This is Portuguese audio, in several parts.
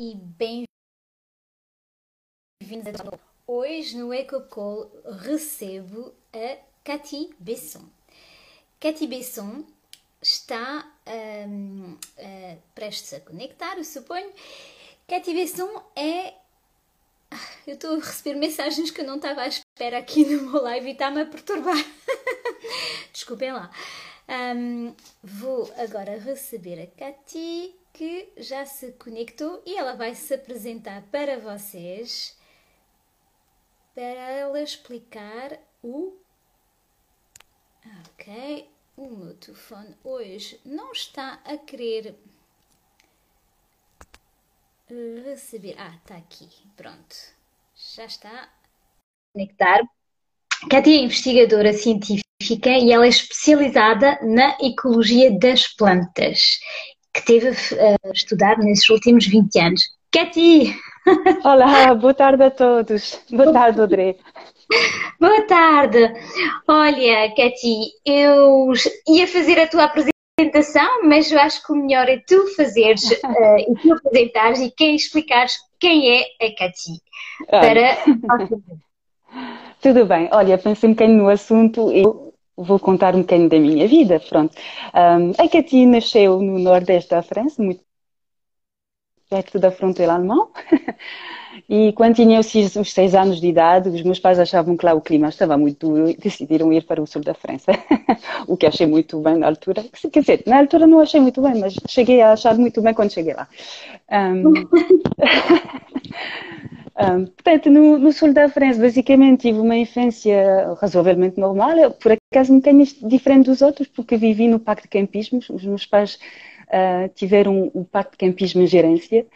e bem-vindos a Hoje no EcoCall recebo a Cathy Besson. Cathy Besson está um, uh, prestes a conectar, eu suponho. Cathy Besson é. Eu estou a receber mensagens que eu não estava à espera aqui no meu live e está-me a perturbar. Desculpem lá. Um, vou agora receber a Cathy que já se conectou e ela vai se apresentar para vocês para ela explicar o. Ok, o meu telefone hoje não está a querer receber. Ah, está aqui, pronto, já está. Conectar. Katia é investigadora científica e ela é especializada na ecologia das plantas que teve a estudar nesses últimos 20 anos. Katy! Olá, boa tarde a todos. Boa tarde, Audrey. Boa tarde. Olha, Katy, eu ia fazer a tua apresentação, mas eu acho que o melhor é tu fazeres uh, e tu apresentares e quem explicares quem é a Katy. Para... Tudo bem. Olha, pensei um bocadinho no assunto. Eu vou contar um bocadinho da minha vida, pronto. Um, a Katy nasceu no nordeste da França, muito perto da fronteira alemã. E quando tinha os seis, os seis, anos de idade, os meus pais achavam que lá o clima estava muito duro e decidiram ir para o sul da França. o que achei muito bem na altura. Quer dizer, na altura não achei muito bem, mas cheguei a achar muito bem quando cheguei lá. Um... Um, portanto, no, no, sul da França, basicamente, tive uma infância razoavelmente normal. Eu, por acaso, um bocadinho diferente dos outros, porque vivi no Parque de Campismo. Os meus pais uh, tiveram o Parque de Campismo em gerência.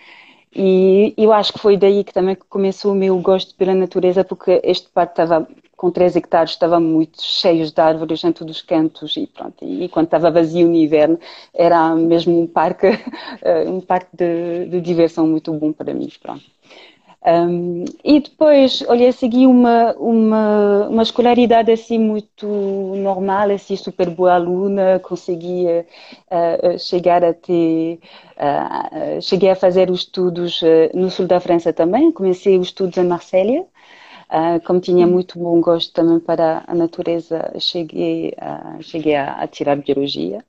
E eu acho que foi daí que também começou o meu gosto pela natureza, porque este parque estava com 3 hectares, estava muito cheio de árvores em todos os cantos e pronto. E quando estava vazio no inverno, era mesmo um parque, um parque de, de diversão muito bom para mim, pronto. Um, e depois, olha, segui uma, uma, uma escolaridade assim muito normal, assim super boa aluna, consegui uh, chegar a ter, uh, cheguei a fazer os estudos no sul da França também, comecei os estudos em Marselha, Uh, como tinha muito bom gosto também para a natureza, cheguei, uh, cheguei a, a, tirar biologia.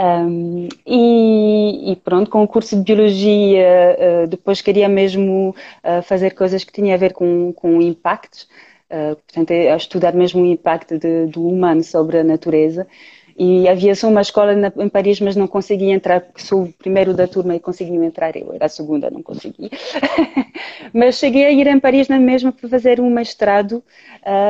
Um, e, e, pronto, com o curso de Biologia, uh, depois queria mesmo uh, fazer coisas que tinham a ver com, com impactos, uh, portanto, é estudar mesmo o impacto de, do humano sobre a natureza. E havia só uma escola na, em Paris, mas não conseguia entrar, porque sou o primeiro da turma e conseguiam entrar eu, era a segunda, não consegui. mas cheguei a ir em Paris na mesma para fazer um mestrado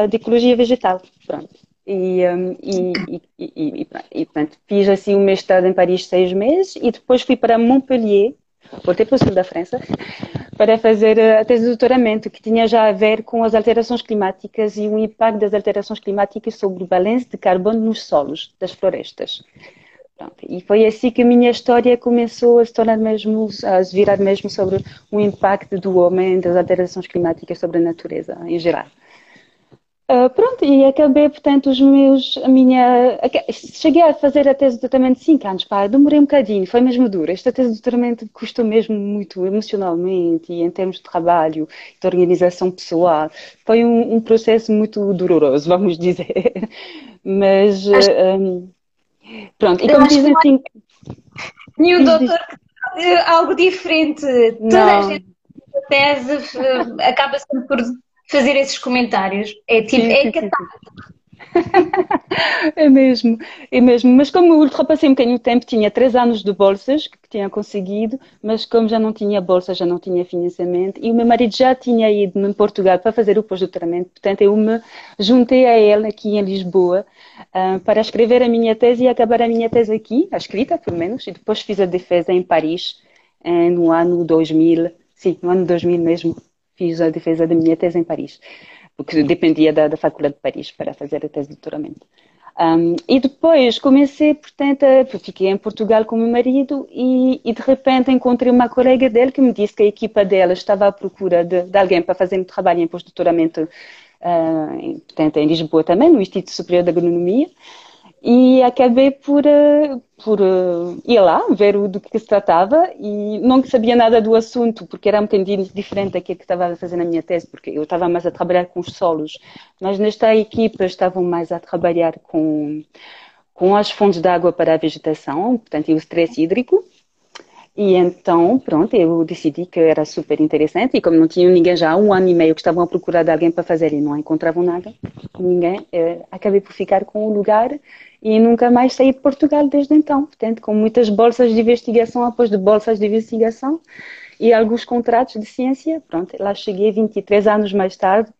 de Ecologia Vegetal. Pronto. E, um, e, e, e, portanto, fiz assim um mestrado em Paris seis meses e depois fui para Montpellier, voltei para o sul da França, para fazer a tese de doutoramento que tinha já a ver com as alterações climáticas e o impacto das alterações climáticas sobre o balanço de carbono nos solos das florestas. Pronto, e foi assim que a minha história começou a se tornar mesmo, a se virar mesmo sobre o impacto do homem das alterações climáticas sobre a natureza em geral. Uh, pronto, e acabei, portanto, os meus, a minha, cheguei a fazer a tese de doutoramento de 5 anos, pá, demorei um bocadinho, foi mesmo duro. Esta tese de doutoramento custou mesmo muito emocionalmente e em termos de trabalho, de organização pessoal. Foi um, um processo muito doloroso, vamos dizer. Mas, um, pronto, e como dizem assim... Nenhum doutor algo diferente. Toda a gente tese eh, acaba sempre por fazer esses comentários. É tipo, é catástrofe. é mesmo, é mesmo. Mas como eu ultrapassei um bocadinho o tempo, tinha três anos de bolsas que tinha conseguido, mas como já não tinha bolsa, já não tinha financiamento, e o meu marido já tinha ido em Portugal para fazer o pós-doutoramento, portanto eu me juntei a ele aqui em Lisboa uh, para escrever a minha tese e acabar a minha tese aqui, a escrita pelo menos, e depois fiz a defesa em Paris uh, no ano 2000, sim, no ano 2000 mesmo fiz a defesa da minha tese em Paris, porque dependia da, da Faculdade de Paris para fazer a tese de doutoramento. Um, e depois comecei, portanto, fiquei em Portugal com o meu marido e, e, de repente encontrei uma colega dele que me disse que a equipa dela estava à procura de, de alguém para fazer um trabalho em pós-doutoramento, uh, portanto, em Lisboa também, no Instituto Superior de Agronomia. E acabei por, eh, por uh, ir lá ver do que se tratava e não sabia nada do assunto porque era um bocadinho diferente daquilo que estava a fazer na minha tese porque eu estava mais a trabalhar com os solos. Mas nesta equipa estavam mais a trabalhar com com as fontes de água para a vegetação portanto e o estresse hídrico. E então, pronto, eu decidi que era super interessante e como não tinha ninguém já há um ano e meio que estavam a procurar alguém para fazer e não encontravam nada, ninguém, eh, acabei por ficar com o lugar e nunca mais saí de Portugal desde então. Portanto, com muitas bolsas de investigação após de bolsas de investigação e alguns contratos de ciência, pronto, lá cheguei 23 anos mais tarde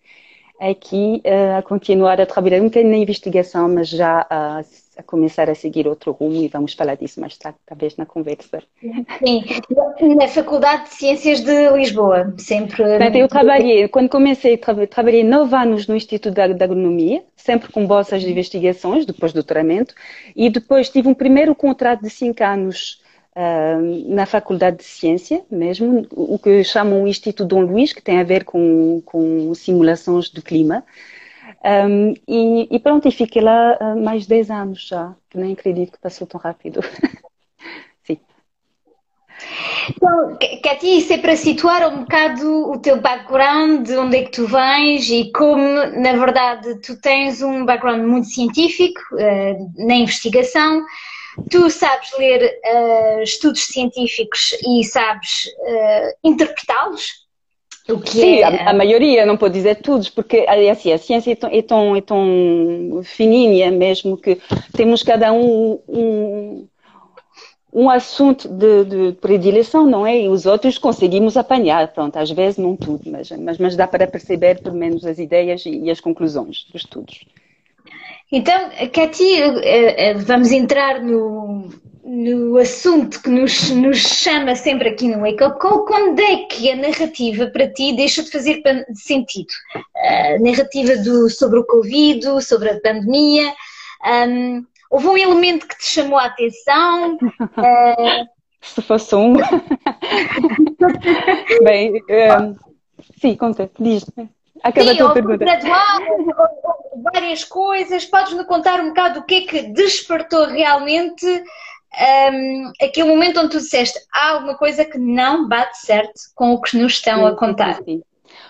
aqui uh, a continuar a trabalhar um bocadinho na investigação, mas já a a começar a seguir outro rumo e vamos falar disso mais tarde, talvez na conversa. Sim, na Faculdade de Ciências de Lisboa, sempre. Eu trabalhei, quando comecei, trabalhei nove anos no Instituto de Agronomia, sempre com bolsas de investigações, depois do doutoramento, e depois tive um primeiro contrato de cinco anos uh, na Faculdade de Ciência, mesmo, o que chamam o Instituto Dom Luís, que tem a ver com, com simulações do clima. Um, e, e, pronto, e fiquei lá uh, mais 10 anos já, que nem acredito que passou tão rápido. Sim. Então, Katy, isso é para situar um bocado o teu background, de onde é que tu vens e como, na verdade, tu tens um background muito científico uh, na investigação, tu sabes ler uh, estudos científicos e sabes interpretá-los, Sim, é... a, a, maioria, não pode dizer todos, porque assim, a ciência é tão, é, tão, é tão fininha mesmo que temos cada um um, um assunto de, de, predileção, não é? E os outros conseguimos apanhar, pronto, às vezes não tudo, mas, mas, mas dá para perceber pelo menos as ideias e, e as conclusões dos estudos. Então, Katy, eh, eh, vamos entrar no, no assunto que nos, nos chama sempre aqui no Wake Up Call, quando é que a narrativa para ti deixa de fazer sentido? A narrativa do, sobre o Covid, sobre a pandemia, um, houve um elemento que te chamou a atenção? Uh... Se fosse um. Bem, um, sim, conta, diz. Acaba Sim, a tua pergunta. Gradual, várias coisas. Podes-me contar um bocado o que é que despertou realmente um, aquele momento onde tu disseste há alguma coisa que não bate certo com o que nos estão sim, a contar. Sim, sim.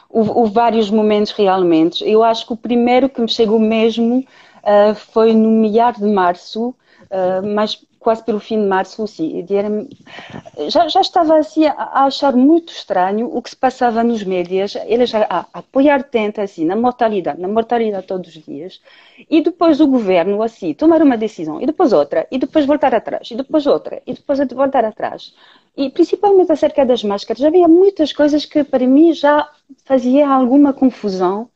Houve, houve, vários momentos realmente. Eu acho que o primeiro que me chegou mesmo uh, foi no mear de março, uh, mas quase pelo fim de março, sim, já, já estava assim a, achar muito estranho o que se passava nos médias, eles a, a apoiar tanto assim na mortalidade, na mortalidade todos os dias, e depois o governo assim tomar uma decisão, e depois outra, e depois voltar atrás, e depois outra, e depois voltar atrás. E principalmente acerca das máscaras, havia muitas coisas que para mim já fazia alguma confusão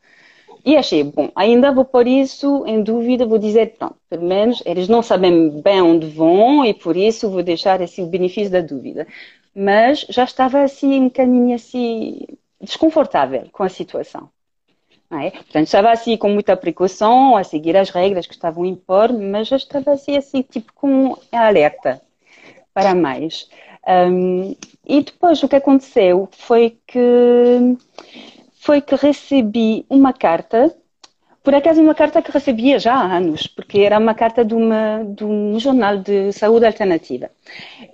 e achei, bom, ainda vou pôr isso em dúvida, vou dizer, pronto, pelo menos eles não sabem bem onde vão e por isso vou deixar assim o benefício da dúvida. Mas já estava assim um caminho assim desconfortável com a situação. É? Portanto, estava assim com muita precaução, a seguir as regras que estavam a impor, mas já estava assim, assim tipo com alerta para mais. Um, e depois o que aconteceu foi que foi que recebi uma carta, por acaso uma carta que recebia já há anos, porque era uma carta de, uma, de um jornal de saúde alternativa.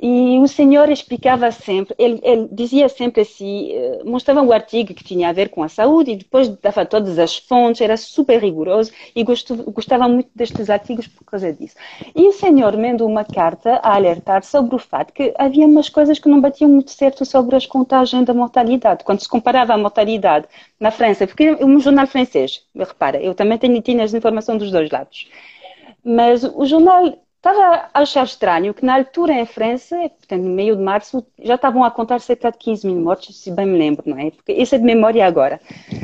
E o senhor explicava sempre, ele, ele, dizia sempre assim, eh, mostrava um artigo que tinha a ver com a saúde e depois dava todas as fontes, era super rigoroso e gostava muito destes artigos por causa disso. E o senhor mandou uma carta a alertar sobre o fato que havia umas coisas que não batiam muito certo sobre as contagens da mortalidade. Quando se comparava a mortalidade na França, porque é um jornal francês, repara, eu também tenho, tinha as informações dos dois lados. Mas o jornal Estava a achar estranho que na altura em França, portanto, no meio de março, já estavam a contar cerca de 15 mil mortes, se bem me lembro, não é? Porque isso é de memória agora.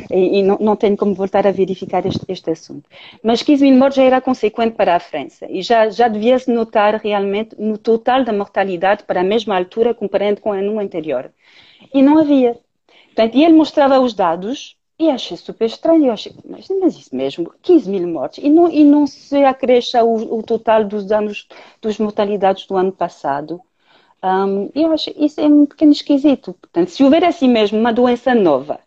E, e não, não, tenho como voltar a verificar este, este, assunto. Mas 15 mil mortes já era consequente para a França. E já, já devia-se notar realmente no total da mortalidade para a mesma altura, comparando com o ano anterior. E não havia. Portanto, ele mostrava os dados e achei super estranho, eu achei, mas, mas isso mesmo, 15 mil mortes, e não, e não se acresce o, o total dos danos, dos mortalidades do ano passado. Um, eu acho isso é um pequeno esquisito. Portanto, se houver assim mesmo uma doença nova,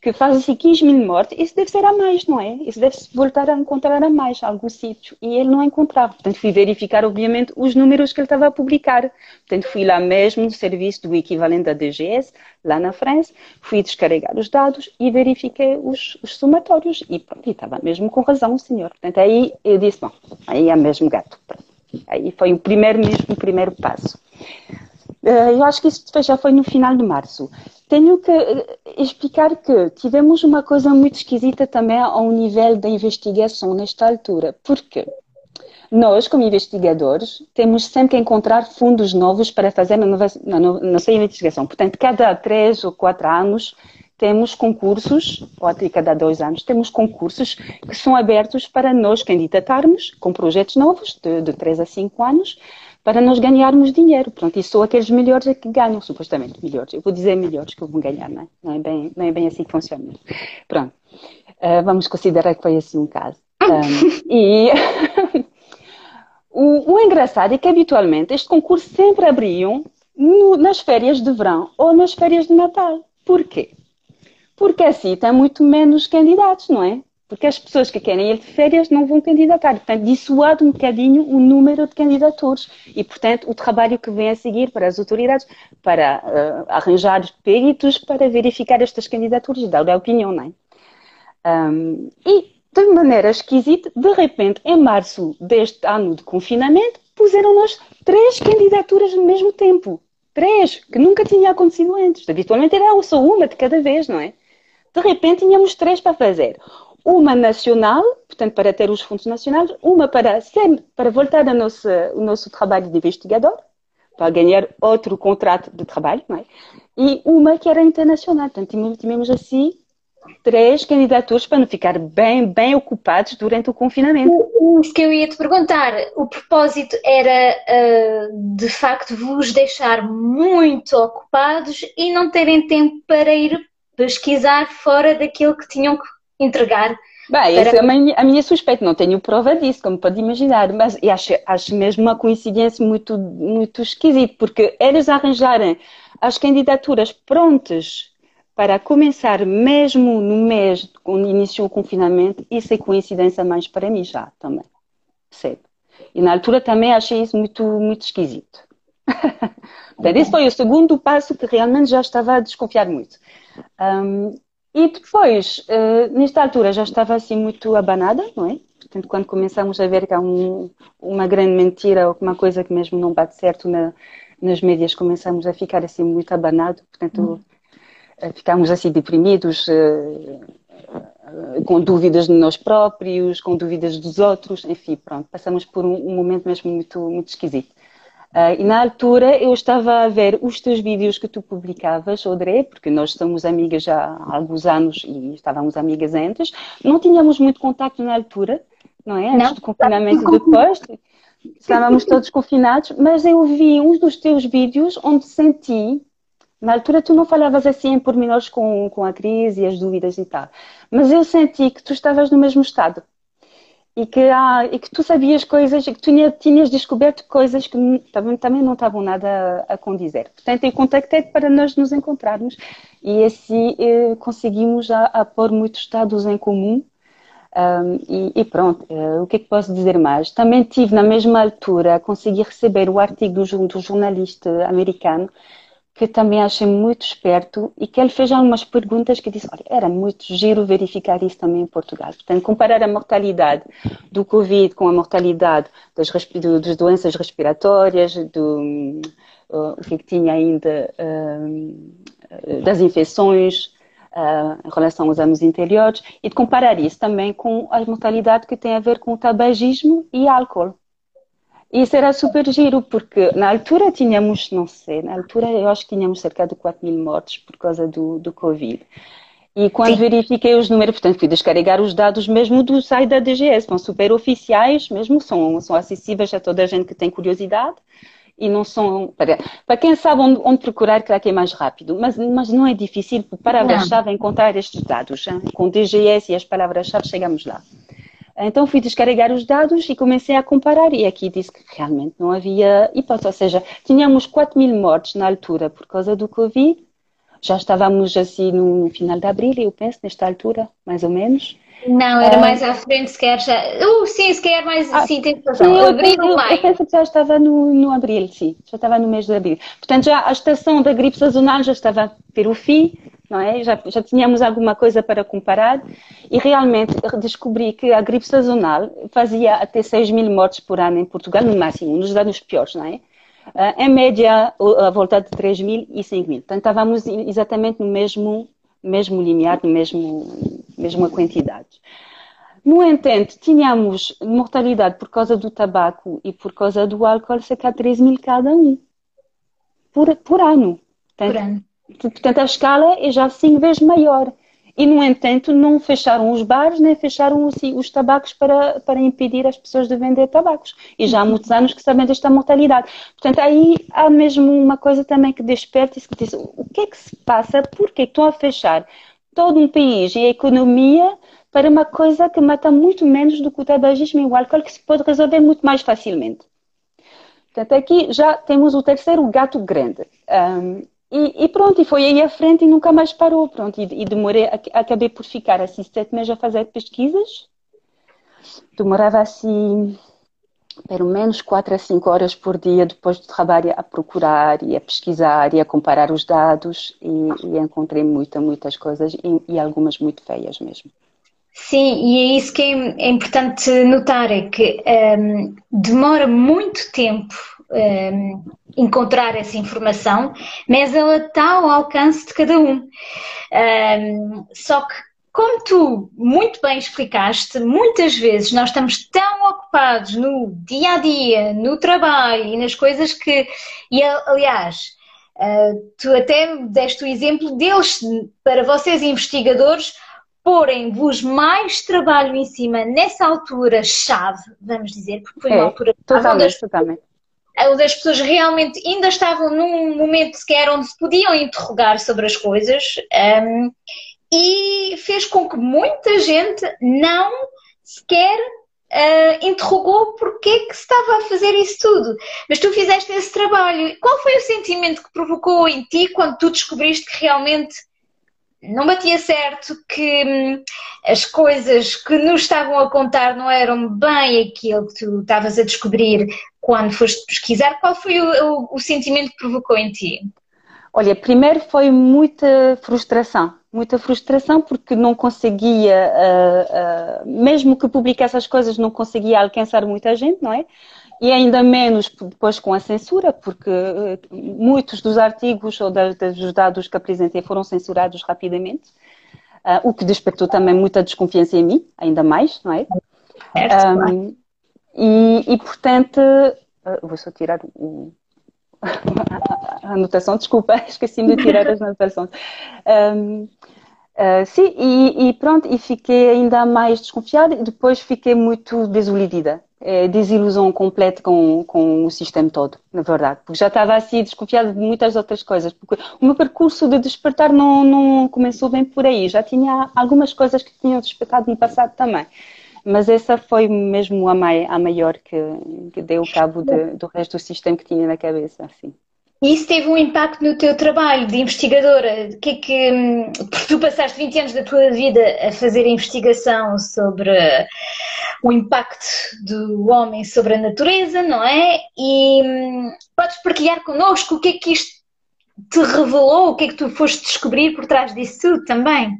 que faz assim 15 mil mortes, isso deve ser a mais, não é? Isso deve-se voltar a encontrar a mais, algum sítio. E ele não encontrava. Portanto, fui verificar, obviamente, os números que ele estava a publicar. Portanto, fui lá mesmo no serviço do equivalente da DGS, lá na França, fui descarregar os dados e verifiquei os, os somatórios. E pronto, estava mesmo com razão o senhor. Portanto, aí eu disse, bom, aí é mesmo gato. Aí foi o primeiro mesmo, o primeiro passo. Eh, eu acho que isso já foi no final de março. Tenho que eh, explicar que tivemos uma coisa muito esquisita também ao nível da investigação nesta altura. Por quê? Nós, como investigadores, temos sempre que encontrar fundos novos para fazer a nova, nossa investigação. Portanto, cada três ou quatro anos temos concursos, ou até cada dois anos, temos concursos que são abertos para nós candidatarmos com projetos novos, de, de três a cinco anos, para nós ganharmos dinheiro. Pronto, e só aqueles melhores é que ganham, supostamente, melhores. Eu vou dizer melhores que vão ganhar, não é? Não é bem, não é bem assim que funciona. Pronto, uh, vamos considerar que foi assim um caso. Um, e o, o, engraçado é que, habitualmente, este concurso sempre abriam no, nas férias de verão ou nas férias de Natal. Por quê? Porque assim tem muito menos candidatos, não é? Porque as pessoas que querem ir de férias não vão candidatar. Portanto, dissuade um bocadinho o número de candidatores e, portanto, o trabalho que vem a seguir para as autoridades para uh, arranjar peritos para verificar estas candidaturas dar a opinião, não é? Um, e, de maneira esquisita, de repente, em março deste ano de confinamento, puseram-nos três candidaturas ao mesmo tempo. Três, que nunca tinha acontecido antes. Habitualmente era só uma de cada vez, não é? De repente tínhamos três para fazer. Uma nacional, portanto, para ter os fundos nacionais, uma para, para voltar ao nosso, o nosso trabalho de investigador, para ganhar outro contrato de trabalho, é? e uma que era internacional. Portanto, tínhamos assim três candidaturas para não ficar bem, bem ocupados durante o confinamento. O, o que eu ia te perguntar, o propósito era uh, de facto vos deixar muito ocupados e não terem tempo para ir pesquisar fora daquilo que tinham que entregar. Bem, essa é a minha, a minha suspeita, não tenho prova disso, como pode imaginar, mas acho, acho mesmo uma coincidência muito, muito esquisita, porque eles arranjarem as candidaturas prontas para começar mesmo no mês quando iniciou o confinamento, isso é coincidência mais para mim já também, cedo. E na altura também achei isso muito, muito esquisito. Portanto, esse foi o segundo passo que realmente já estava a desconfiar muito. Um, e depois, uh, nesta altura, já estava assim muito abanada, não é? Portanto, quando começamos a ver que há um, uma grande mentira ou uma coisa que mesmo não bate certo na, nas médias, começamos a ficar assim muito abanado, portanto, uhum. ficamos assim deprimidos, uh, uh, com dúvidas de nós próprios, com dúvidas dos outros, enfim, pronto, passamos por um, um momento mesmo muito, muito esquisito. Uh, e na altura eu estava a ver os teus vídeos que tu publicavas, Audrey, porque nós somos amigas já há alguns anos e estávamos amigas antes. Não tínhamos muito contato na altura, não é? Antes não. do confinamento depois. Estávamos todos confinados, mas eu vi um dos teus vídeos onde senti na altura tu não falavas assim em pormenores com, com a crise e as dúvidas e tal, mas eu senti que tu estavas no mesmo estado e que, ah, e que tu sabias coisas e que tu tinhas descoberto coisas que também, também não estavam nada a, a condizer. Portanto, eu contactei para nós nos encontrarmos e assim eh, conseguimos a, a, pôr muitos dados em comum. Um, e, e, pronto, uh, o que é que posso dizer mais? Também tive na mesma altura, consegui receber o artigo do, do jornalista americano que também achei muito esperto e que ele fez algumas perguntas que disse, olha, era muito giro verificar isso também em Portugal. Portanto, comparar a mortalidade do Covid com a mortalidade das, das doenças respiratórias, do uh, o que, é que tinha ainda uh, das infecções uh, em relação aos anos anteriores e de comparar isso também com a mortalidade que tem a ver com o tabagismo e álcool. Isso era super giro, porque na altura tínhamos, não sei, na altura eu acho que tínhamos cerca de 4 mil mortes por causa do, do Covid. E quando Sim. verifiquei os números, portanto, fui descarregar os dados mesmo do site da DGS, são super oficiais, mesmo são, são acessíveis a toda a gente que tem curiosidade e não são. Para, para quem sabe onde, onde procurar, claro que é mais rápido, mas, mas não é difícil, por palavra-chave, encontrar estes dados. Hein? Com DGS e as palavras-chave chegamos lá. Então fui descarregar os dados e comecei a comparar e aqui disse que realmente não havia hipótese, ou seja, tínhamos 4 mil mortes na altura por causa do Covid, Já estávamos assim no final de abril, eu penso, nesta altura, mais ou menos. Não, era mais à frente, sequer já. Uh, sim, sequer mais. Ah, sim, tem razão. Sim, abril ou maio. Eu penso que já estava no, no abril, sim. Já estava no mês de abril. Portanto, já a estação da gripe sazonal já estava ter o fim, não é? Já, já tínhamos alguma coisa para comparar. E realmente descobri que a gripe sazonal fazia até 6 mil mortes por ano em Portugal, no máximo, nos dados piores, não é? Uh, em média, a volta de 3 mil e 5 mil. Portanto, estávamos exatamente no mesmo, mesmo limiar, mesmo, mesma quantidade. No entanto, tínhamos mortalidade por causa do tabaco e por causa do álcool cerca de 3 mil cada um, por, por ano. Portanto, por ano. Portanto, a escala é já cinco vezes maior. E, no entanto, não fecharam os bares, nem fecharam os, os tabacos para, para impedir as pessoas de vender tabacos. E já há muitos anos que sabem desta mortalidade. Portanto, aí há mesmo uma coisa também que desperta e que diz o que é que se passa, por que estão a fechar todo um país e a economia para uma coisa que mata muito menos do que o tabagismo e o álcool, que se pode resolver muito mais facilmente. Portanto, aqui já temos o terceiro gato grande. Um, e, e, pronto, e foi aí à frente e nunca mais parou, pronto. E, e demorei, acabei por ficar assim sete meses a fazer pesquisas. Demorava assim pelo menos quatro a cinco horas por dia depois do trabalho a procurar e a pesquisar e a comparar os dados e, e encontrei muitas, muitas coisas e, e, algumas muito feias mesmo. Sim, e é isso que é, é importante notar, é que um, demora muito tempo um, encontrar essa informação, mas ela está ao alcance de cada um. um. Só que, como tu muito bem explicaste, muitas vezes nós estamos tão ocupados no dia a dia, no trabalho e nas coisas que. E aliás. Uh, tu até deste o exemplo deles, para vocês investigadores, porem-vos mais trabalho em cima nessa altura chave, vamos dizer, porque foi uma é, altura totalmente, totalmente onde as pessoas realmente ainda estavam num momento sequer onde se podiam interrogar sobre as coisas um, e fez com que muita gente não sequer uh, interrogou porque que se estava a fazer isso tudo. Mas tu fizeste esse trabalho. Qual foi o sentimento que provocou em ti quando tu descobriste que realmente não batia certo, que hum, as coisas que nos estavam a contar não eram bem aquilo que tu estavas a descobrir quando foste pesquisar. Qual foi o, o, o sentimento que provocou em ti? Olha, primeiro foi muita frustração, muita frustração porque não conseguia, uh, uh, mesmo que publicasse as coisas, não conseguia alcançar muita gente, não é? e ainda menos depois com a censura, porque eh, muitos dos artigos ou dos dados que apresentei foram censurados rapidamente, o que despertou também muita desconfiança em mim, ainda mais, não é? Um, e, e, portanto, uh, vou só tirar o, a anotação, desculpa, esqueci-me de tirar as anotações. Um, uh, sim, e, e, pronto, e fiquei ainda mais desconfiada e depois fiquei muito desiludida é, desilusão completa com, com o sistema todo, na verdade. Porque já estava assim desconfiada de muitas outras coisas. Porque o meu percurso de despertar não, não começou bem por aí. Já tinha algumas coisas que tinham despertado no passado também. Mas essa foi mesmo a, mai, a maior que, que deu cabo de, do resto do sistema que tinha na cabeça. Assim. E isso teve um impacto no teu trabalho de investigadora? Que é que, hum, porque tu passaste 20 anos da tua vida a fazer investigação sobre o impacto do homem sobre a natureza, não é? E hum, podes partilhar connosco o que é que isto te revelou, o que é que tu foste descobrir por trás disso tudo também?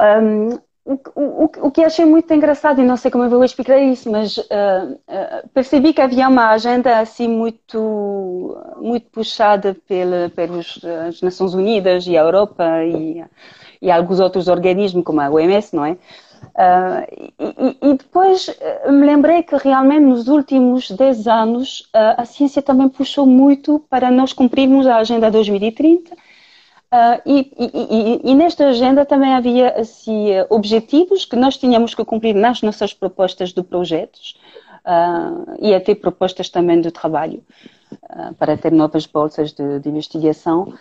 Um, o, o, o, que achei muito engraçado, e não sei como eu vou explicar isso, mas uh, uh, percebi que havia uma agenda assim muito, muito puxada pela, pelas Nações Unidas e a Europa e, e alguns outros organismos, como a OMS, não é? Uh, e, e, depois me lembrei que realmente nos últimos 10 anos a ciência também puxou muito para nós cumprirmos a Agenda 2030 Uh, e, e, e, nesta agenda também havia assim, objetivos que nós tínhamos que cumprir nas nossas propostas de projetos uh, e até propostas também de trabalho uh, para ter novas bolsas de, de investigação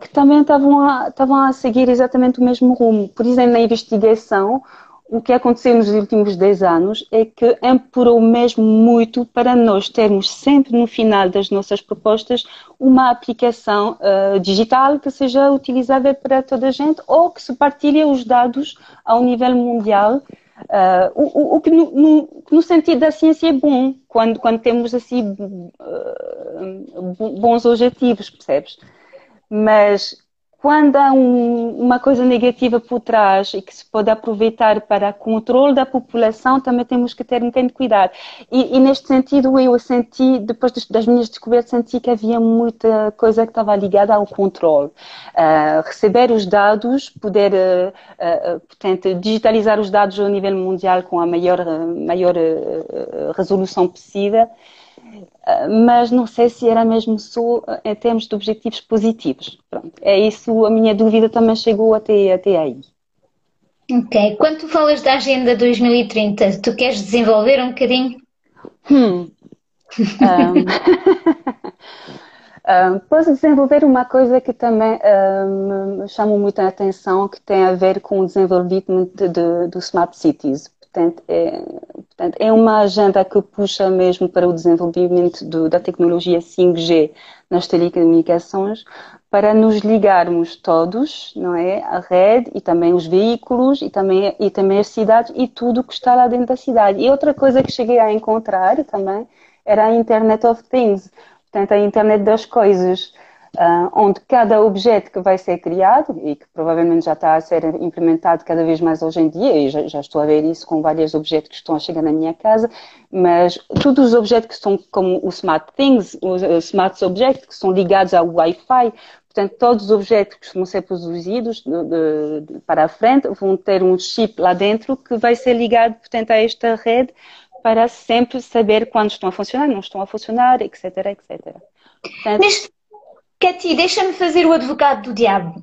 que também estavam a, estavam a seguir exatamente o mesmo rumo. Por exemplo, na investigação, o que aconteceu nos últimos 10 anos é que empurrou mesmo muito para nós termos sempre no final das nossas propostas uma aplicação uh, digital que seja utilizável para toda a gente ou que se partilhe os dados ao nível mundial. Uh, o, o, que no, no, no, sentido da ciência é bom quando, quando temos assim uh, bons objetivos, percebes? Mas quando há um, uma coisa negativa por trás e que se pode aproveitar para controle da população, também temos que ter um bocadinho de cuidado. E, e, neste sentido, eu senti, depois das minhas descobertas, senti que havia muita coisa que estava ligada ao controle. Uh, receber os dados, poder, uh, uh, portanto, digitalizar os dados ao nível mundial com a maior, maior resolução possível mas não sei se era mesmo só ah, em termos de objetivos positivos. Pronto, é isso, a minha dúvida também chegou até, até aí. Ok. Quando tu falas da Agenda 2030, tu queres desenvolver um bocadinho? Hum. um, um, posso desenvolver uma coisa que também um, me chama muita atenção, que tem a ver com o desenvolvimento de, de, do Smart Cities. Portanto, é, portanto, é uma agenda que puxa mesmo para o desenvolvimento do, da tecnologia 5G nas telecomunicações, para nos ligarmos todos, não é, a rede e também os veículos e também e também as cidades e tudo que está lá dentro da cidade. E outra coisa que cheguei a encontrar também era a Internet of Things, portanto a Internet das coisas uh, onde cada objeto que vai ser criado e que provavelmente já está a ser implementado cada vez mais hoje em dia, e já, já estou a ver isso com vários objetos que estão a chegar na minha casa, mas todos os objetos que são como o Smart Things, os Smart Objects, que são ligados ao Wi-Fi, Portanto, todos os objetos que vão ser produzidos de, de, para a frente vão ter um chip lá dentro que vai ser ligado, portanto, a esta rede para sempre saber quando estão a funcionar, não estão a funcionar, etc, etc. Portanto, Neste, Katy, deixa-me fazer o advogado do diabo.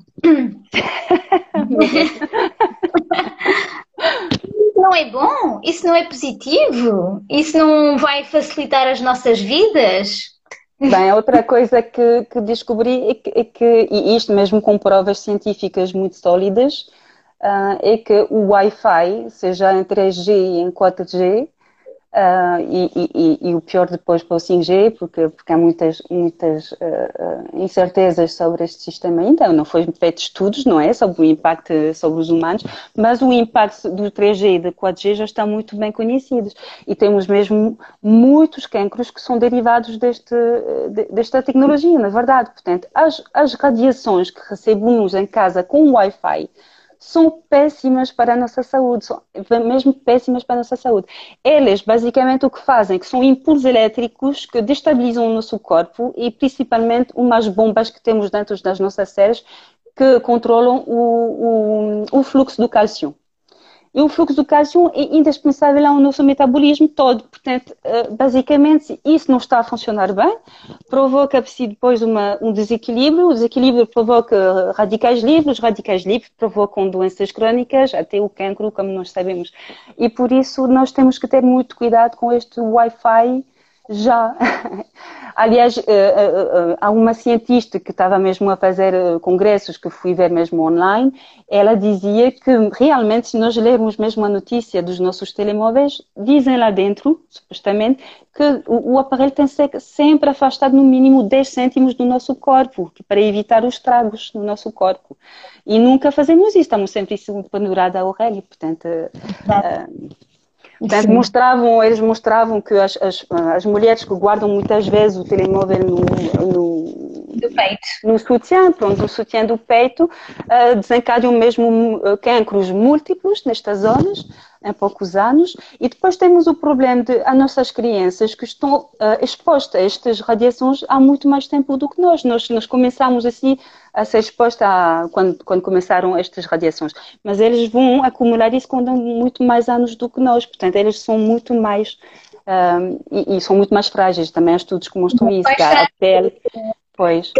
Isso não é bom? Isso não é positivo? Isso não vai facilitar as nossas vidas? Bem, outra coisa que, que descobri é que, é que, e isto mesmo com provas científicas muito sólidas, uh, é que o Wi-Fi, seja em 3G e em 4G, Uh, e, e, e, o pior depois para o 5G, porque, porque há muitas, muitas uh, incertezas sobre este sistema ainda. Não foram feitos estudos, não é? Sobre o impacto sobre os humanos, mas o impacto do 3G e do 4G já está muito bem conhecidos. E temos mesmo muitos cancros que são derivados deste, desta tecnologia, na verdade. Portanto, as, as radiações que recebemos em casa com o Wi-Fi são péssimas para a nossa saúde, são mesmo péssimas para a nossa saúde. Elas, basicamente, o que fazem que são impulsos elétricos que destabilizam o nosso corpo e, principalmente, umas bombas que temos dentro das nossas células que controlam o, o, o fluxo do cálcio. E o fluxo do cálcio é indispensável ao nosso metabolismo todo. Portanto, eh, basicamente, se isso não está a funcionar bem, provoca-se depois uma, um desequilíbrio. O desequilíbrio provoca radicais livres, os radicais livres provocam doenças crónicas, até o cancro, como nós sabemos. E por isso nós temos que ter muito cuidado com este Wi-Fi já. Aliás, eh, eh, há uma cientista que estava mesmo a fazer congressos que fui ver mesmo online ela dizia que realmente, se nós lermos mesmo a notícia dos nossos telemóveis, dizem lá dentro, supostamente, que o, aparelho tem que ser sempre afastado no mínimo 10 cêntimos do nosso corpo, para evitar os estragos no nosso corpo. E nunca fazemos isso, estamos sempre pendurados ao relho, portanto. Uh, Portanto, mostravam, eles mostravam que as, as, as, mulheres que guardam muitas vezes o telemóvel no, no, do peito. no sutiã, pronto, no sutiã do peito, uh, desencadeiam mesmo uh, cancros múltiplos nestas zonas em poucos anos. E depois temos o problema de as nossas crianças que estão uh, expostas a estas radiações há muito mais tempo do que nós. Nós, nós começamos assim a ser expostas a, quando, quando começaram estas radiações. Mas eles vão acumular isso com muito mais anos do que nós. Portanto, eles são muito mais. Um, e, e, são muito mais frágeis. Também há estudos que mostram isso. Que a pele, Pois.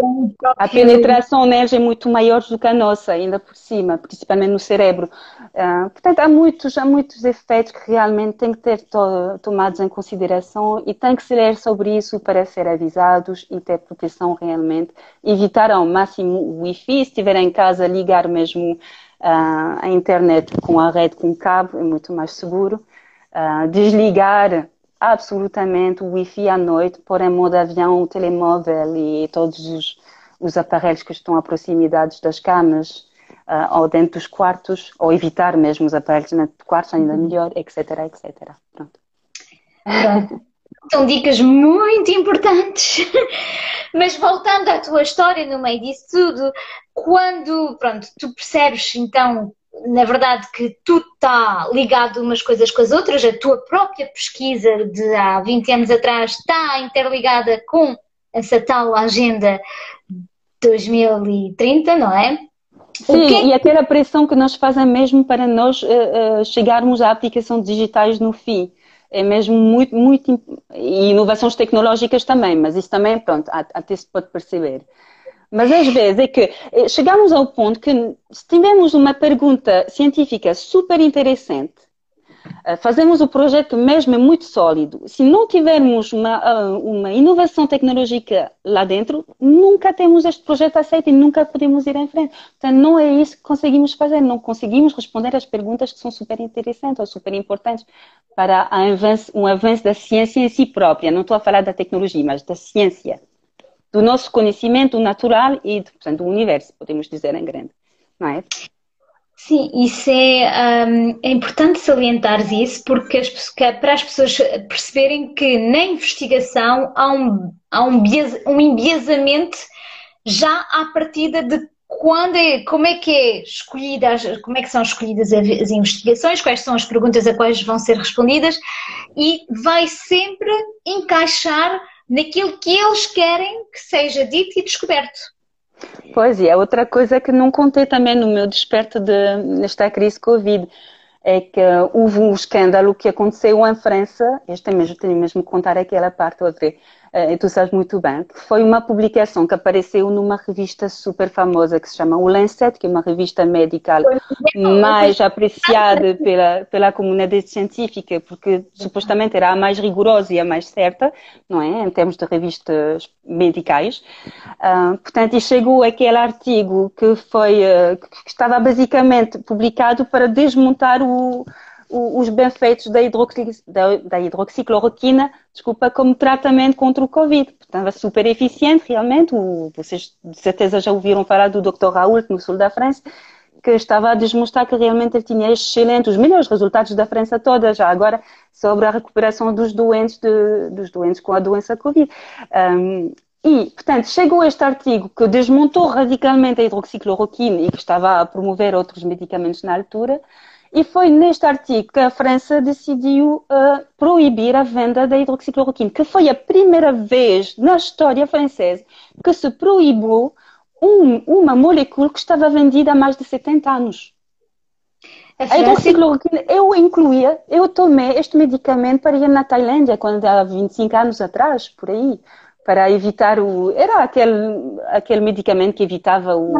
A penetração neles é muito maior do que a nossa, ainda por cima, principalmente no cérebro. Uh, portanto, há muitos, há muitos efeitos que realmente têm que ter to tomados em consideração e tem que se ler sobre isso para ser avisados e ter proteção realmente. Evitar ao máximo o Wi-Fi, se estiver em casa, ligar mesmo uh, a internet com a rede com cabo, é muito mais seguro. Uh, desligar absolutamente o Wi-Fi à noite, pôr em modo avião o telemóvel e todos os, os aparelhos que estão a proximidades das camas uh, ou dentro dos quartos, ou evitar mesmo os aparelhos dentro de quartos, ainda uhum. melhor, etc, etc. Pronto. Pronto. São dicas muito importantes. Mas voltando à tua história no meio disso tudo, quando pronto, tu percebes então na verdade, que tudo está ligado umas coisas com as outras, a tua própria pesquisa de há 20 anos atrás está interligada com essa tal agenda 2030, não é? Sim, que... e aquela pressão que nós fazem mesmo para nós uh, uh, chegarmos à aplicação digitais no fim. É mesmo muito, muito. E inovações tecnológicas também, mas isso também, pronto, até se pode perceber. Mas às vezes é que eh, chegamos ao ponto que se tivermos uma pergunta científica super interessante, eh, fazemos o projeto mesmo muito sólido. Se não tivermos uma, ah, uma inovação tecnológica lá dentro, nunca temos este projeto aceito e nunca podemos ir em frente. Portanto, não é isso que conseguimos fazer. Não conseguimos responder às perguntas que são super interessantes ou super importantes para um avanço da ciência em si própria. Não estou a falar da tecnologia, mas da ciência do nosso conhecimento natural e, portanto, do universo, podemos dizer em grande, não é? Sim, isso é, um, é importante salientar isso porque as, para as pessoas perceberem que na investigação há um, há um, um embiasamento já à partida de quando é, como é que é escolhida, como é que são escolhidas as investigações, quais são as perguntas a quais vão ser respondidas e vai sempre encaixar naquilo que eles querem que seja dito e descoberto. Pois, e é outra coisa que não contei também no meu desperto de, nesta crise Covid, é que houve um escândalo que aconteceu em França, este mesmo, tenho mesmo que contar aquela parte, outra uh, tu sabes muito bem, que foi uma publicação que apareceu numa revista super famosa que se chama o Lancet, que é uma revista médica mais apreciada pela, pela comunidade científica, porque supostamente era a mais rigorosa e a mais certa, não é? Em termos de revistas medicais. Uh, portanto, e chegou aquele artigo que foi, uh, que estava basicamente publicado para desmontar o os benefeitos da, hidroxi, da, da, hidroxicloroquina desculpa, como tratamento contra o Covid. Portanto, é super eficiente, realmente. O, vocês de certeza já ouviram falar do Dr. Raoult no sul da França, que estava a demonstrar que realmente ele tinha excelentes, os melhores resultados da França toda, já agora, sobre a recuperação dos doentes, de, dos doentes com a doença Covid. Um, e, portanto, chegou este artigo que desmontou radicalmente a hidroxicloroquina e que estava a promover outros medicamentos na altura, e foi neste artigo que a França decidiu uh, proibir a venda da hidroxicloroquina, que foi a primeira vez na história francesa que se proibiu um, uma molécula que estava vendida há mais de 70 anos. A, a hidroxicloroquina, eu incluía, eu tomei este medicamento para ir na Tailândia, quando há 25 anos atrás, por aí para evitar o. Era aquele, aquele medicamento que evitava o,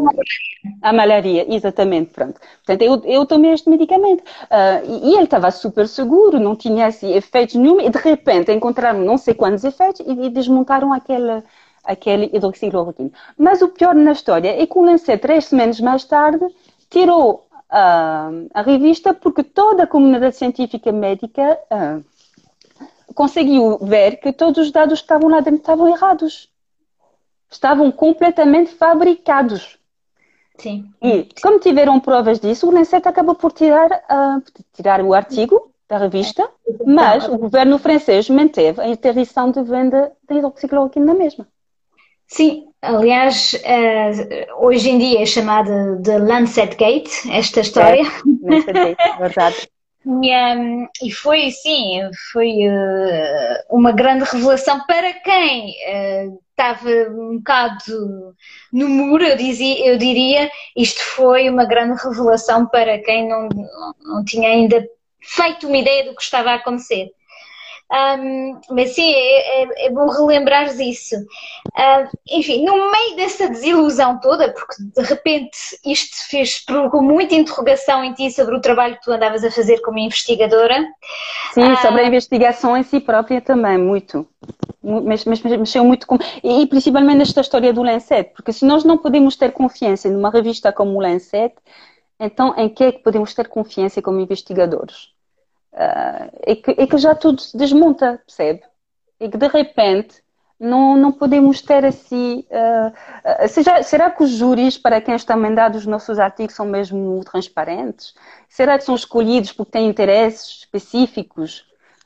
a malaria, exatamente, pronto. Portanto, eu, eu tomei este medicamento uh, e, e, ele estava super seguro, não tinha assim, efeitos nenhum, e de repente encontraram não sei quantos efeitos e, e desmontaram aquele, aquele hidroxicloroquina. Mas o pior na história é que o Lancet, três semanas mais tarde, tirou uh, a revista porque toda a comunidade científica médica. Uh, conseguiu ver que todos os dados que estavam lá dentro estavam errados. Estavam completamente fabricados. Sim. E, como tiveram provas disso, o Lancet acabou por tirar, uh, tirar o artigo da revista, mas o governo francês manteve a interdição de venda da hidroxicloroquina na mesma. Sim, aliás, uh, hoje em dia é chamada de Lancet Gate, esta história. É, Lancet Gate, verdade. E, e foi, sim, foi uh, uma grande revelação para quem uh, estava um bocado no muro, eu, dizia, eu diria, isto foi uma grande revelação para quem não, não, não tinha ainda feito uma ideia do que estava a acontecer. Um, mas sim, é, é, é, bom relembrar isso. Uh, enfim, no meio dessa desilusão toda, porque de repente isto fez provocou muita interrogação em ti sobre o trabalho que tu andavas a fazer como investigadora. Sim, uh, sobre a investigação em si própria também, muito. Mas, mas mexeu muito com. E principalmente nesta história do Lancet, porque se nós não podemos ter confiança numa revista como o Lancet, então em que é que podemos ter confiança como investigadores? Uh, e, que, e que já tudo se desmonta, percebe? E que de repente não, não podemos ter assim. Uh, seja, será que os júris para quem está mandado os nossos artigos são mesmo transparentes? Será que são escolhidos porque têm interesses específicos?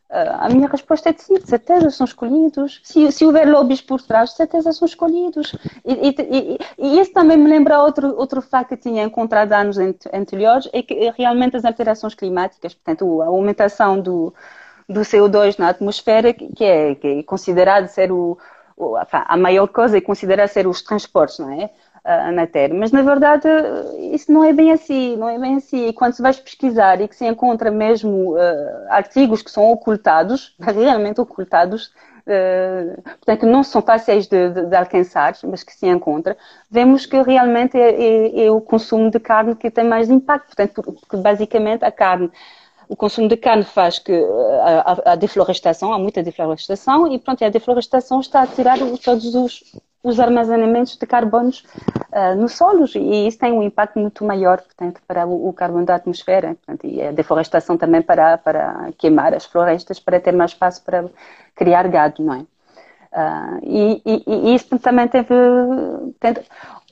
Uh, a minha resposta é de sim, de certeza são escolhidos. Se, se houver lobbies por trás, de certeza são escolhidos. E, e, e, e isso também me lembra outro, outro facto que tinha encontrado anos anteriores, é que realmente as alterações climáticas, portanto, a aumentação do, do CO2 na atmosfera, que é, que é considerado ser o, a maior coisa é considerar ser os transportes, não é? Na Terra. Mas na verdade isso não é bem assim, não é bem assim. E quando se vai pesquisar e que se encontra mesmo uh, artigos que são ocultados, realmente ocultados, uh, portanto não são fáceis de, de, de, alcançar, mas que se encontra, vemos que realmente é, é, é, o consumo de carne que tem mais impacto. Portanto, porque basicamente a carne o consumo de carne faz que a, a, a, deflorestação, há muita deflorestação e pronto, a deflorestação está a tirar todos os, os armazenamentos de carbonos uh, nos solos e isso tem um impacto muito maior, portanto, para o, o carbono da atmosfera portanto, e a deforestação também para, para queimar as florestas para ter mais espaço para criar gado, não é? Uh, e, e, e, isso também teve, teve,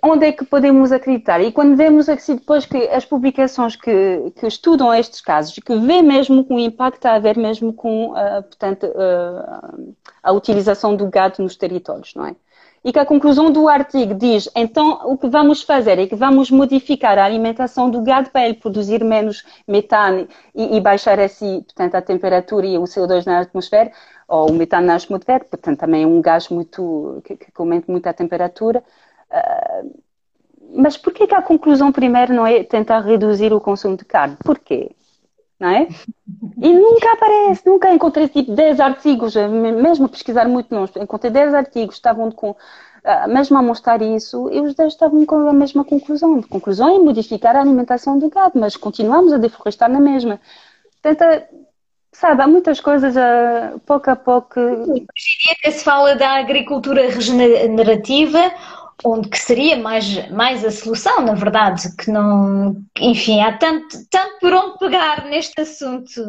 onde é que podemos acreditar? E quando vemos assim, depois que as publicações que, que estudam estes casos, que vê mesmo com o impacto a ver mesmo com uh, portanto, uh, a utilização do gado nos territórios, não é? E que a conclusão do artigo diz então o que vamos fazer é que vamos modificar a alimentação do gado para ele produzir menos metano e, e baixar assim, portanto, a temperatura e o CO2 na atmosfera, ou o metano na atmosfera, portanto, também é um gás muito, que, que aumenta muito a temperatura. Uh, mas por que a conclusão primeiro não é tentar reduzir o consumo de carne? Porquê? Não é? E nunca aparece, nunca encontrei tipo 10 artigos, mesmo pesquisar muito longe, encontrei 10 artigos estavam com, uh, mesmo a mostrar isso, e os 10 estavam com a mesma conclusão. A conclusão é modificar a alimentação do gado, mas continuamos a deflorestar na mesma. Tenta, sabe, há muitas coisas, uh, pouco a pouco. Hoje em dia se fala da agricultura regenerativa onde que seria mais, mais a solução, na verdade, que não, enfim, há tanto, tanto por onde pegar neste assunto.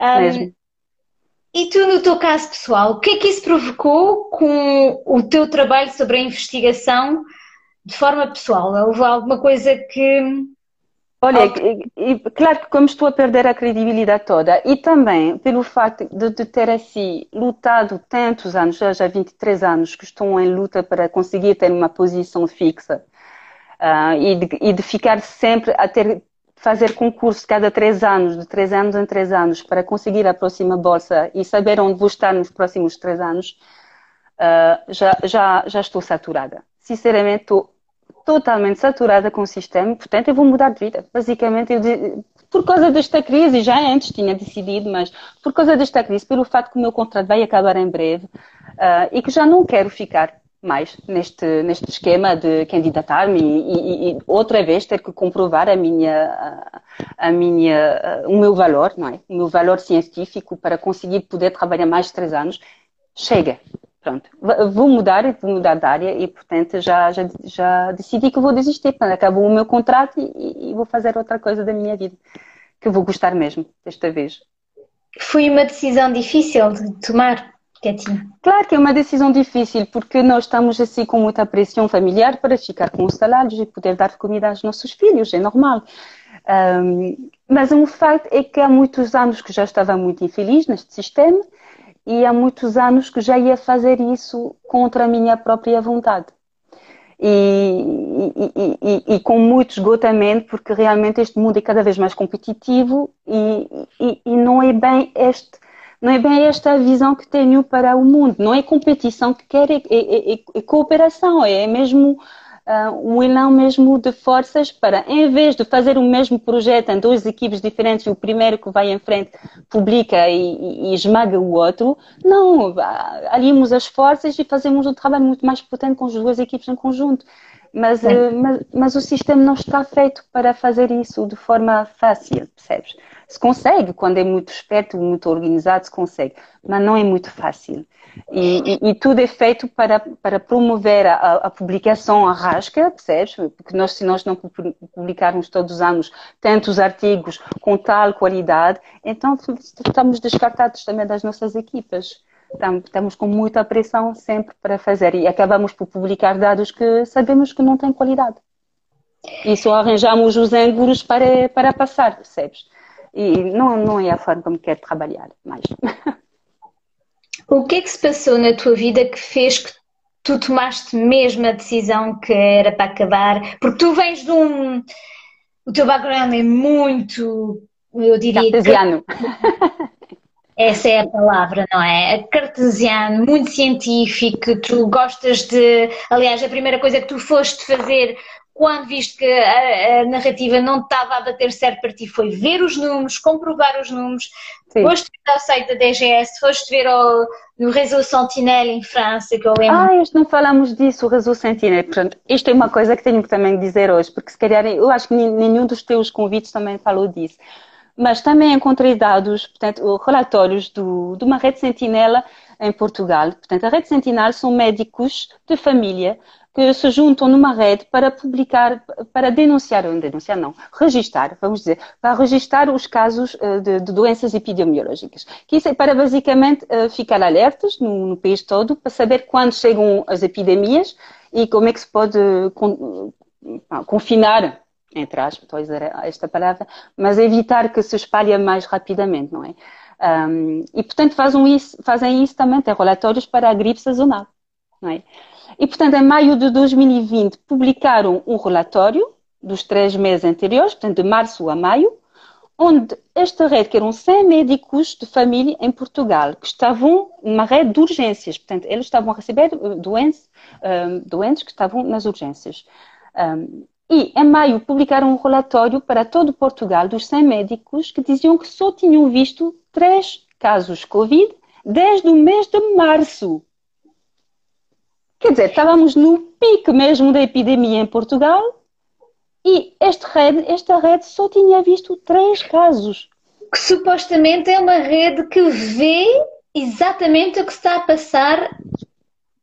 Um, e tu, no teu caso pessoal, o que é que isso provocou com o teu trabalho sobre a investigação de forma pessoal? Houve alguma coisa que Olha, e, claro que como estou a perder a credibilidade toda e também pelo facto de, de, ter assim lutado tantos anos, já, já 23 anos que estou em luta para conseguir ter uma posição fixa uh, e, de, e, de, ficar sempre a ter fazer concurso cada três anos, de três anos em três anos, para conseguir a próxima bolsa e saber onde vou estar nos próximos três anos, uh, já, já, já estou saturada. Sinceramente, estou totalmente saturada com o sistema, portanto eu vou mudar de vida. Basicamente, eu, por causa desta crise, já antes tinha decidido, mas por causa desta crise, pelo fato que o meu contrato vai acabar em breve uh, e que já não quero ficar mais neste, neste esquema de candidatar-me e, e, e, outra vez ter que comprovar a minha, a minha, o meu valor, não é? O meu valor científico para conseguir poder trabalhar mais três anos. Chega, pronto, vou mudar, vou mudar de área e, portanto, já, já, já decidi que vou desistir. Portanto, acabou o meu contrato e, e, vou fazer outra coisa da minha vida, que vou gostar mesmo, desta vez. Foi uma decisão difícil de tomar, Katinha? Claro que é uma decisão difícil, porque nós estamos assim com muita pressão familiar para ficar com os salários e poder dar comida aos nossos filhos, é normal. Um, mas um facto é que há muitos anos que já estava muito infeliz neste sistema e há muitos anos que já ia fazer isso contra a minha própria vontade. E, e, e, e, com muito esgotamento, porque realmente este mundo é cada vez mais competitivo e, não é bem este não é bem esta a visão que tenho para o mundo. Não é competição que quero, é, é, é, é cooperação, é mesmo uh, um elan mesmo de forças para, em vez de fazer o mesmo projeto em duas equipes diferentes, e o primeiro que vai em frente publica e, e, e esmaga o outro, não, alimos as forças e fazemos um trabalho muito mais potente com as duas equipes em conjunto. Mas, uh, mas, mas, o sistema não está feito para fazer isso de forma fácil, percebes? Se consegue, quando é muito esperto, muito organizado, se consegue, mas não é muito fácil. E, e, e, tudo é feito para, para promover a, a, publicação à rasca, percebes? Porque nós, se nós não publicarmos todos os anos tantos artigos com tal qualidade, então estamos descartados também das nossas equipas. Estamos com muita pressão sempre para fazer e acabamos por publicar dados que sabemos que não têm qualidade. E só arranjamos os ângulos para, para passar, percebes? E não, não é a forma como quero trabalhar mais. O que é que se passou na tua vida que fez que tu tomaste mesmo a decisão que era para acabar? Porque tu vens de um. O teu background é muito. Eu diria. Cartesiano. Essa é a palavra, não é? Cartesiano, muito científico, tu gostas de. Aliás, a primeira coisa que tu foste fazer quando viste que a, a, narrativa não estava a bater certo para ti, foi ver os números, comprovar os números, Sim. foste ver ao site da DGS, foste ver ao, no Réseau Sentinelle em França, que eu lembro. Ah, isto não falamos disso, o Réseau Sentinelle. Portanto, isto é uma coisa que tenho que também dizer hoje, porque se calhar eu acho que nenhum dos teus convites também falou disso. Mas também encontrei dados, portanto, relatórios do, de uma rede sentinela em Portugal. Portanto, a rede sentinela são médicos de família que se juntam numa rede para publicar, para denunciar, denunciar não, registar, vamos dizer, para registar os casos eh, de, de doenças epidemiológicas. Que isso é para basicamente eh, ficar alertas no, no, país todo, para saber quando chegam as epidemias e como é que se pode con, confinar, entre aspas, estou a dizer esta palavra, mas evitar que se espalhe mais rapidamente, não é? Um, e, portanto, fazem isso, fazem isso também, tem relatórios para a gripe sazonal, não é? E, portanto, em maio de 2020, publicaram um relatório dos três meses anteriores, portanto, de março a maio, onde esta rede, que eram 100 médicos de família em Portugal, que estavam numa rede de urgências, portanto, eles estavam a receber eh, doentes, eh, doentes que estavam nas urgências. E, em maio, publicaram um relatório para todo Portugal dos 100 médicos que diziam que só tinham visto três casos Covid desde o mês de março. Quer dizer, estávamos no pico mesmo da epidemia em Portugal e esta rede, esta rede só tinha visto três casos. Que supostamente é uma rede que vê exatamente o que está a passar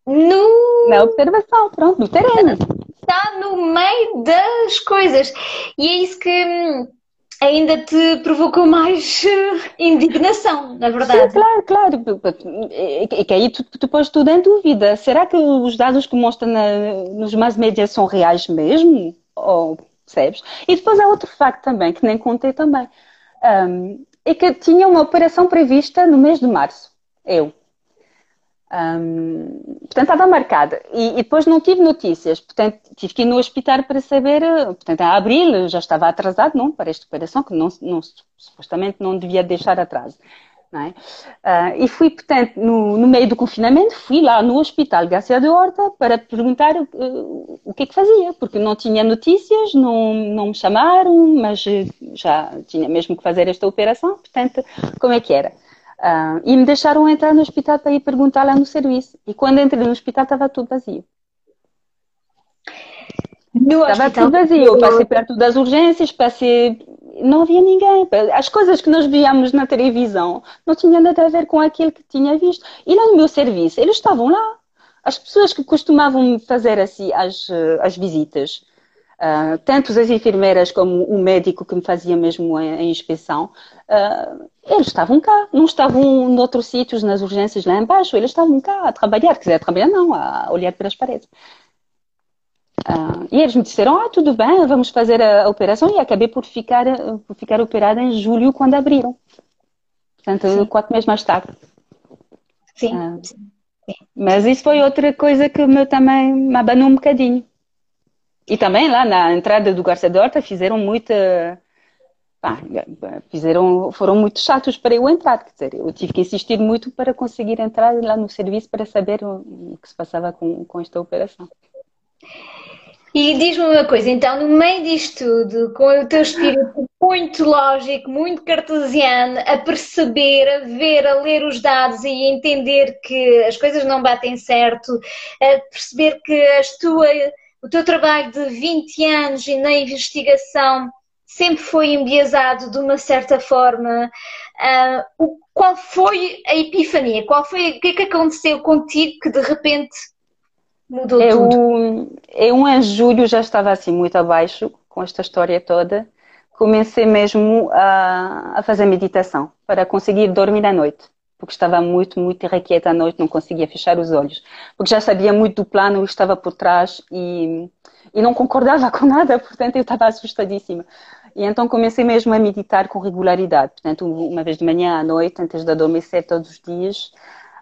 no... na observação, pronto, no terreno. Está no meio das coisas. E é isso que hum, ainda te provocou mais eh, indignação, na verdade. Sim, claro, claro. É que aí tu, tu pôs tudo em dúvida. Será que os dados que mostram na, nos mais médias são reais mesmo? Ou, percebes? E depois há outro facto também, que nem contei também. Um, é que tinha uma operação prevista no mês de março. Eu. Portanto, estava marcada. E, e, depois não tive notícias. Portanto, tive que ir no hospital para saber. Portanto, a abril já estava atrasado, não, para esta operação, que não, não, supostamente não devia deixar atraso. É? Uh, e fui, portanto, no, no, meio do confinamento, fui lá no Hospital Garcia de Horta para perguntar uh, o que é que fazia, porque não tinha notícias, não, não me chamaram, mas já tinha mesmo que fazer esta operação, portanto, como é que era? Uh, e me deixaram entrar no hospital para ir perguntar lá no serviço. E quando entrei no hospital estava tudo vazio. Estava tudo vazio. Eu passei perto das urgências, passei. Não havia ninguém. As coisas que nós víamos na televisão não tinham nada a ver com aquilo que tinha visto. E lá no meu serviço, eles estavam lá. As pessoas que costumavam fazer assim as, as visitas, Uh, tanto as enfermeiras como o médico que me fazia mesmo a, a inspeção, uh, eles estavam cá, não estavam noutros sítios, nas urgências lá embaixo, eles estavam cá a trabalhar, quiser trabalhar não, a olhar para as paredes. Uh, e eles me disseram, ah, tudo bem, vamos fazer a, a operação e acabei por ficar, por ficar operada em julho quando abriram. Portanto, Sim. quatro meses mais tarde. Sim. Sim. Mas isso foi outra coisa que me, também me abanou um bocadinho. E também lá na entrada do Garça de Horta fizeram muita. Pá, fizeram, foram muito chatos para eu entrar, quer dizer, eu tive que insistir muito para conseguir entrar lá no serviço para saber o, que se passava com, com esta operação. E diz-me uma coisa, então, no meio disto tudo, com o teu espírito muito lógico, muito cartesiano, a perceber, a ver, a ler os dados e entender que as coisas não batem certo, a perceber que as tua, o teu trabalho de 20 anos na investigação sempre foi embiasado de uma certa forma. Uh, qual foi a epifania? Qual foi, o que é que aconteceu contigo que de repente mudou eu, tudo? Eu em julho já estava assim muito abaixo com esta história toda. Comecei mesmo a, a fazer meditação para conseguir dormir à noite porque estava muito, muito irrequieta à noite, não conseguia fechar os olhos, porque já sabia muito do plano estava por trás e, e não concordava com nada, portanto eu estava assustadíssima. E então comecei mesmo a meditar com regularidade, portanto, uma vez de manhã à noite, antes de adormecer todos os dias.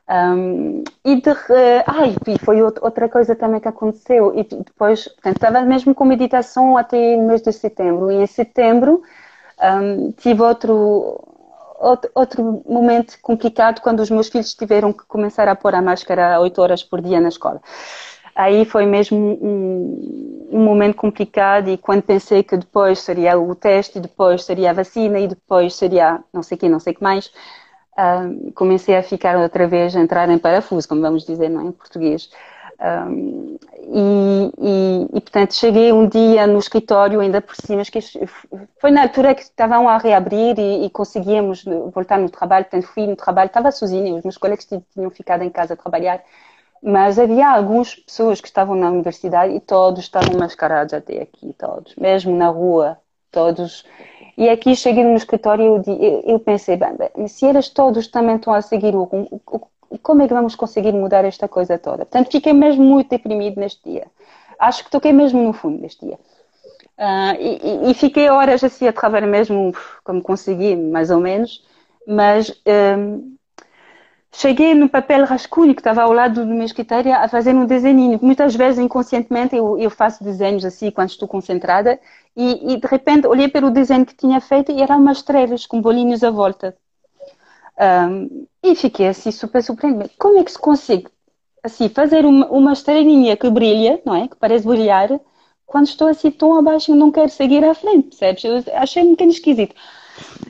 Um, e, de, uh, ai, foi outra coisa também que aconteceu. E depois, portanto, estava mesmo com meditação até o mês de setembro. E em setembro um, tive outro, outro, outro momento complicado quando os meus filhos tiveram que começar a pôr a máscara 8 horas por dia na escola aí foi mesmo um, um, momento complicado e quando pensei que depois seria o teste, depois seria a vacina e depois seria não sei o que, não sei o que mais, uh, comecei a ficar outra vez, a entrar em parafuso, como vamos dizer não, é, em português. Um, e, e, e, portanto cheguei um dia no escritório ainda por cima que foi na altura que estavam a reabrir e, e, conseguíamos voltar no trabalho portanto fui no trabalho estava sozinha os meus colegas tinham ficado em casa a trabalhar mas havia algumas pessoas que estavam na universidade e todos estavam mascarados até aqui, todos, mesmo na rua, todos. E aqui cheguei no escritório e eu, pensei, bem, bem, se eles todos também estão a seguir o, o, como é que vamos conseguir mudar esta coisa toda? Portanto, fiquei mesmo muito deprimido neste dia. Acho que toquei mesmo no fundo neste dia. Uh, e, e, fiquei horas assim a trabalhar mesmo como consegui, mais ou menos, mas um, cheguei no papel rascunho que estava ao lado do meu escritório a fazer um desenho. Muitas vezes, inconscientemente, eu, eu faço desenhos assim quando estou concentrada e, e, de repente olhei para o desenho que tinha feito e eram umas estrelas com bolinhos à volta. Um, e fiquei assim super surpreendida. Como é que se consegue assim, fazer uma, uma estrelinha que brilha, não é? Que parece brilhar, quando estou assim tão abaixo e não quero seguir à frente, percebes? Eu achei um bocadinho esquisito.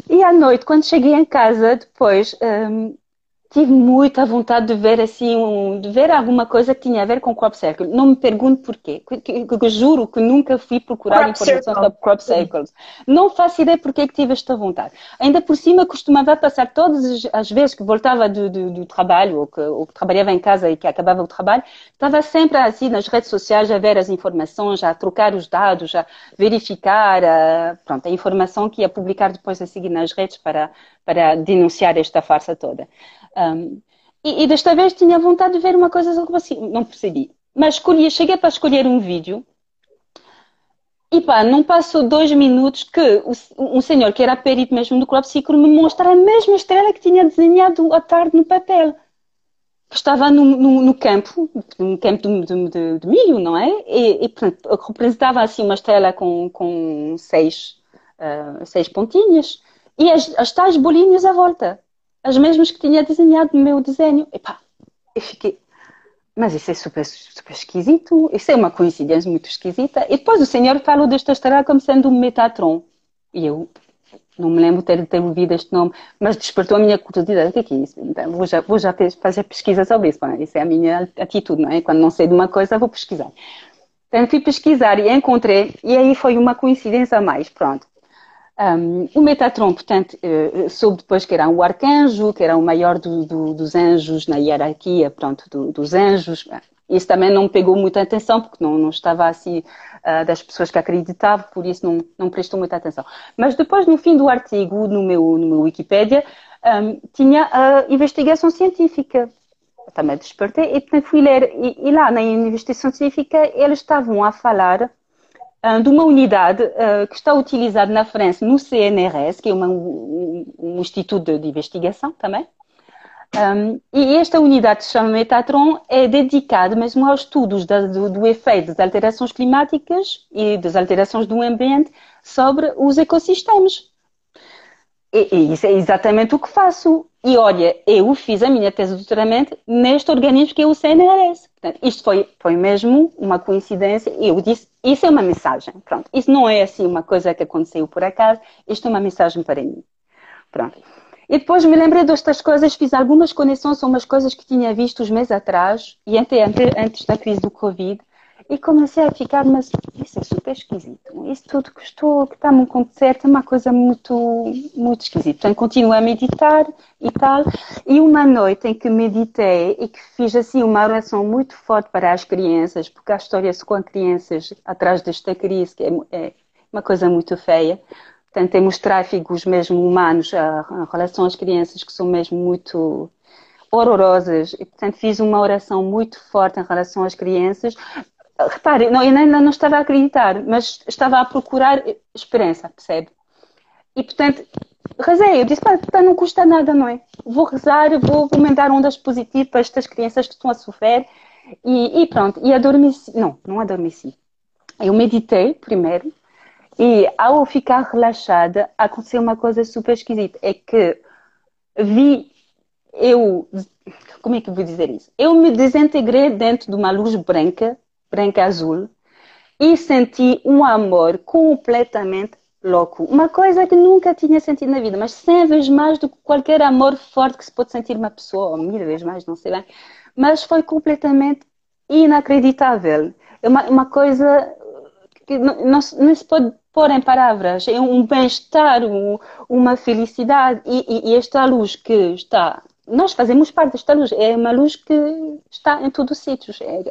E à noite, quando cheguei em casa, depois, um, tive muita vontade de ver assim, um, de ver alguma coisa que tinha a ver com crop circle. Não me pergunto porquê. Que, que, que, juro que nunca fui procurar crop informação sobre crop circles. Não faço ideia porque que tive esta vontade. Ainda por cima costumava passar todas as vezes que voltava do, do, do trabalho ou que, ou que, trabalhava em casa e que acabava o trabalho, estava sempre assim nas redes sociais a ver as informações, a trocar os dados, a verificar a, pronto, a informação que ia publicar depois a seguir nas redes para, para denunciar esta farsa toda. Um, e, e, desta vez tinha vontade de ver uma coisa assim, não percebi. Mas escolhi, cheguei para escolher um vídeo e pá, não passou dois minutos que um senhor que era perito mesmo do Crop Circle me mostra a mesma estrela que tinha desenhado à tarde no papel. Que estava no, no, no campo, no campo de, de, de, milho, não é? E, e representava assim uma estrela com, com seis, uh, seis pontinhas e as, as tais bolinhas à volta as mesmas que tinha desenhado no meu desenho. E pá, eu fiquei, mas isso é super, super esquisito, isso é uma coincidência muito esquisita. E depois o senhor falou desta estrela como sendo um Metatron. E eu não me lembro ter, ter ouvido este nome, mas despertou a minha curiosidade. O que é, que é isso? Então, vou já, vou já fazer pesquisa sobre isso. Isso é a minha atitude, não é? Quando não sei de uma coisa, vou pesquisar. Então fui pesquisar e encontrei, e aí foi uma coincidência a mais, pronto. Um, o Metatron, portanto, uh, soube depois que era um arcanjo, que era o maior do, do, dos anjos na hierarquia, pronto, do, dos anjos. Isso também não pegou muita atenção, porque não, não estava assim uh, das pessoas que acreditavam, por isso não, não prestou muita atenção. Mas depois, no fim do artigo, no meu, no meu Wikipedia, um, tinha a investigação científica. Eu também despertei e fui ler. E, e lá na investigação científica, eles estavam a falar de uma unidade uh, que está utilizada na França no CNRS, que é uma, um, instituto de, investigação também. Um, e esta unidade se chama Metatron é dedicada mesmo aos estudos da, do, do, efeito das alterações climáticas e das alterações do ambiente sobre os ecossistemas. E, e, isso é exatamente o que faço. E olha, eu fiz a minha tese de doutoramento neste organismo que é o CNRS. Portanto, isto foi, foi mesmo uma coincidência. Eu disse, isso é uma mensagem. Pronto, isso não é assim uma coisa que aconteceu por acaso. Isto é uma mensagem para mim. Pronto. E depois me lembrei destas coisas, fiz algumas conexões com umas coisas que tinha visto uns meses atrás, e antes da crise do Covid, e comecei a ficar, mas isso é super esquisito. Isso tudo que estou, que está-me a acontecer, é uma coisa muito, muito esquisita. Então, continuo a meditar e tal. E uma noite em que meditei e que fiz assim uma oração muito forte para as crianças, porque a história com crianças atrás desta crise, que é, é uma coisa muito feia. Portanto, temos tráficos mesmo humanos em relação às crianças que são mesmo muito horrorosas. E, portanto, fiz uma oração muito forte em relação às crianças, repare, não, eu ainda não estava a acreditar, mas estava a procurar esperança, percebe? E portanto, rezei, eu disse, pá, não custa nada, não é? Vou rezar, vou, vou mandar ondas positivas para estas crianças que estão a sofrer e, e pronto, e adormeci, não, não adormeci. Eu meditei primeiro e ao ficar relaxada aconteceu uma coisa super esquisita, é que vi eu, como é que vou dizer isso? Eu me desintegrei dentro de uma luz branca branca azul e senti um amor completamente louco. Uma coisa que nunca tinha sentido na vida, mas 100 vezes mais do que qualquer amor forte que se pode sentir uma pessoa, ou mil vezes mais, não sei bem. Mas foi completamente inacreditável. É uma, uma coisa que não, não, não, se pode pôr em palavras. É um bem-estar, um, uma felicidade. E, e, e esta luz que está. Nós fazemos parte desta luz. É uma luz que está em todos os sítios. É,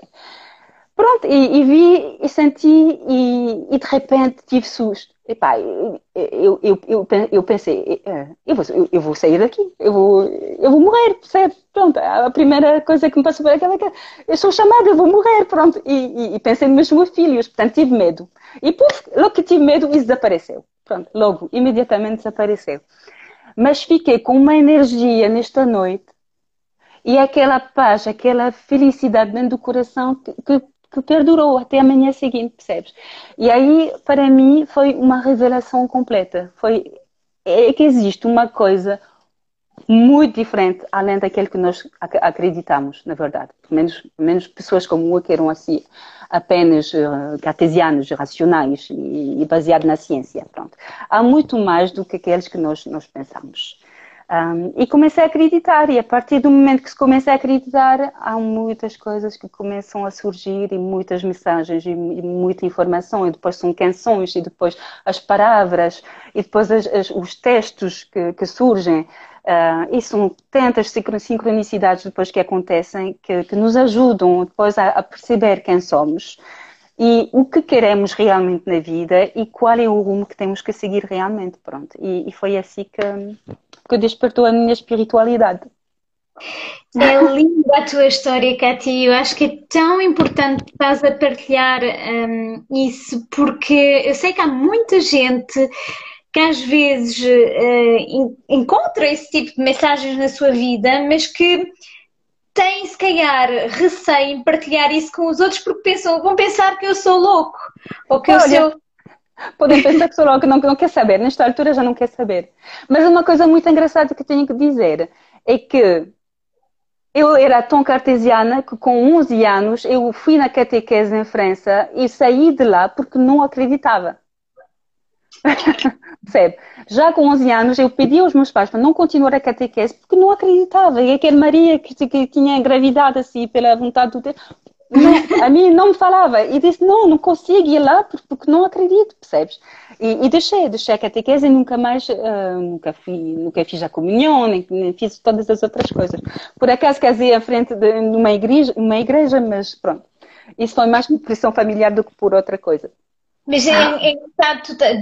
Pronto, e, e, vi e senti e, e, de repente tive susto. Epá, eu, eu, eu, eu pensei, é, eu vou, eu, vou sair daqui, eu vou, eu vou morrer, percebe? Pronto, a primeira coisa que me passou por aquela é que eu sou chamada, eu vou morrer, pronto. E, e, pensei nos meus filhos, portanto tive medo. E puf, logo que tive medo, isso desapareceu. Pronto, logo, imediatamente desapareceu. Mas fiquei com uma energia nesta noite e aquela paz, aquela felicidade dentro do coração que, que que perdurou até a manhã seguinte, percebes? E aí, para mim, foi uma revelação completa. Foi é que existe uma coisa muito diferente além daquele que nós acreditamos, na verdade. Pelo menos, menos pessoas como eu que eram assim apenas uh, cartesianos, racionais e, e baseados na ciência. Pronto. Há muito mais do que aqueles que nós, nós pensamos. Um, e comecei a acreditar, e a partir do momento que se começa a acreditar, há muitas coisas que começam a surgir, e muitas mensagens, e, muita informação, e depois são canções, e depois as palavras, e depois as, as, os textos que, que surgem. Uh, e são tantas sincronicidades depois que acontecem que, que nos ajudam depois a, a perceber quem somos e o que queremos realmente na vida e qual é o rumo que temos que seguir realmente, pronto. E, e foi assim que, que despertou a minha espiritualidade. É linda a tua história, Katy. Eu acho que é tão importante que estás a partilhar um, isso, porque eu sei que há muita gente que às vezes uh, encontra esse tipo de mensagens na sua vida, mas que têm, se calhar, receio em partilhar isso com os outros porque pensam, vão pensar que eu sou louco ou que Olha, eu sou. Podem pensar que sou louco, não, não quer saber, nesta altura já não quer saber. Mas uma coisa muito engraçada que tenho que dizer é que eu era tão cartesiana que com 11 anos eu fui na catequese em França e saí de lá porque não acreditava. Percebe? Já com 11 anos eu pedi aos meus pais para não continuar a catequese porque não acreditava. E aquela Maria que, que tinha engravidado assim pela vontade do Deus, não, a mim não me falava. E disse, não, não consigo ir lá porque não acredito, percebes? E, e deixei, deixei a catequese e nunca mais, uh, nunca, fui, nunca fiz a comunhão, nem, nem, fiz todas as outras coisas. Por acaso casei à frente de uma igreja, uma igreja, mas pronto. Isso foi mais por pressão familiar do que por outra coisa. Mas é, é,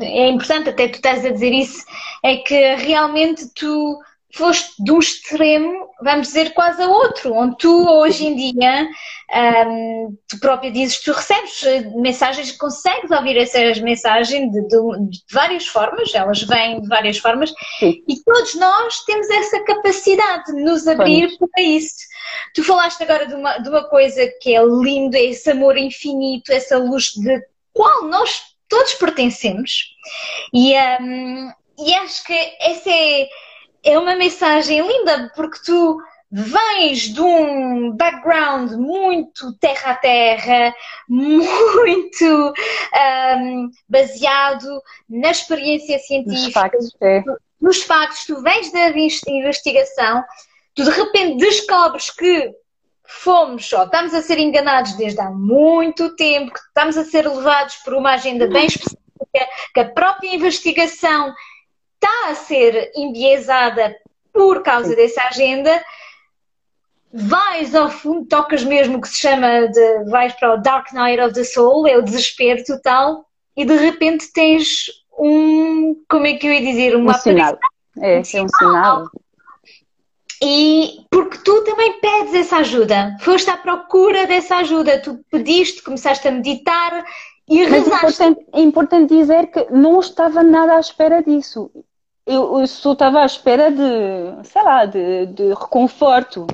é, importante, até tu estás a dizer isso, é que realmente tu foste de um extremo, vamos dizer, quase a outro, onde tu hoje em dia, tu própria dizes, tu recebes mensagens, consegues ouvir essas mensagens de, de, de várias formas, elas vêm de várias formas, Sim. e todos nós temos essa capacidade de nos abrir para isso. Tu falaste agora de uma, de uma coisa que é lindo, é esse amor infinito, essa luz de qual nós todos pertencemos. E, um, e acho que essa é, é uma mensagem linda, porque tu vens de um background muito terra a terra, muito um, baseado na experiência científica, nos factos, é. nos factos, tu vens da investigação, tu de repente descobres que fomos, ou estamos a ser enganados desde há muito tempo, que estamos a ser levados por uma agenda bem específica, que a própria investigação está a ser enviesada por causa dessa agenda. Vais ao fundo, tocas mesmo o que se chama de vais para o Dark Night of the Soul, é o desespero total, e de repente tens um, como é que eu ia dizer, uma um sinal. É, é um sinal. E porque tu também pedes essa ajuda, foste à procura dessa ajuda, tu pediste, começaste a meditar e Mas rezaste. É importante, é importante dizer que não estava nada à espera disso. Eu, eu só estava à espera de, sei lá, de, de reconforto,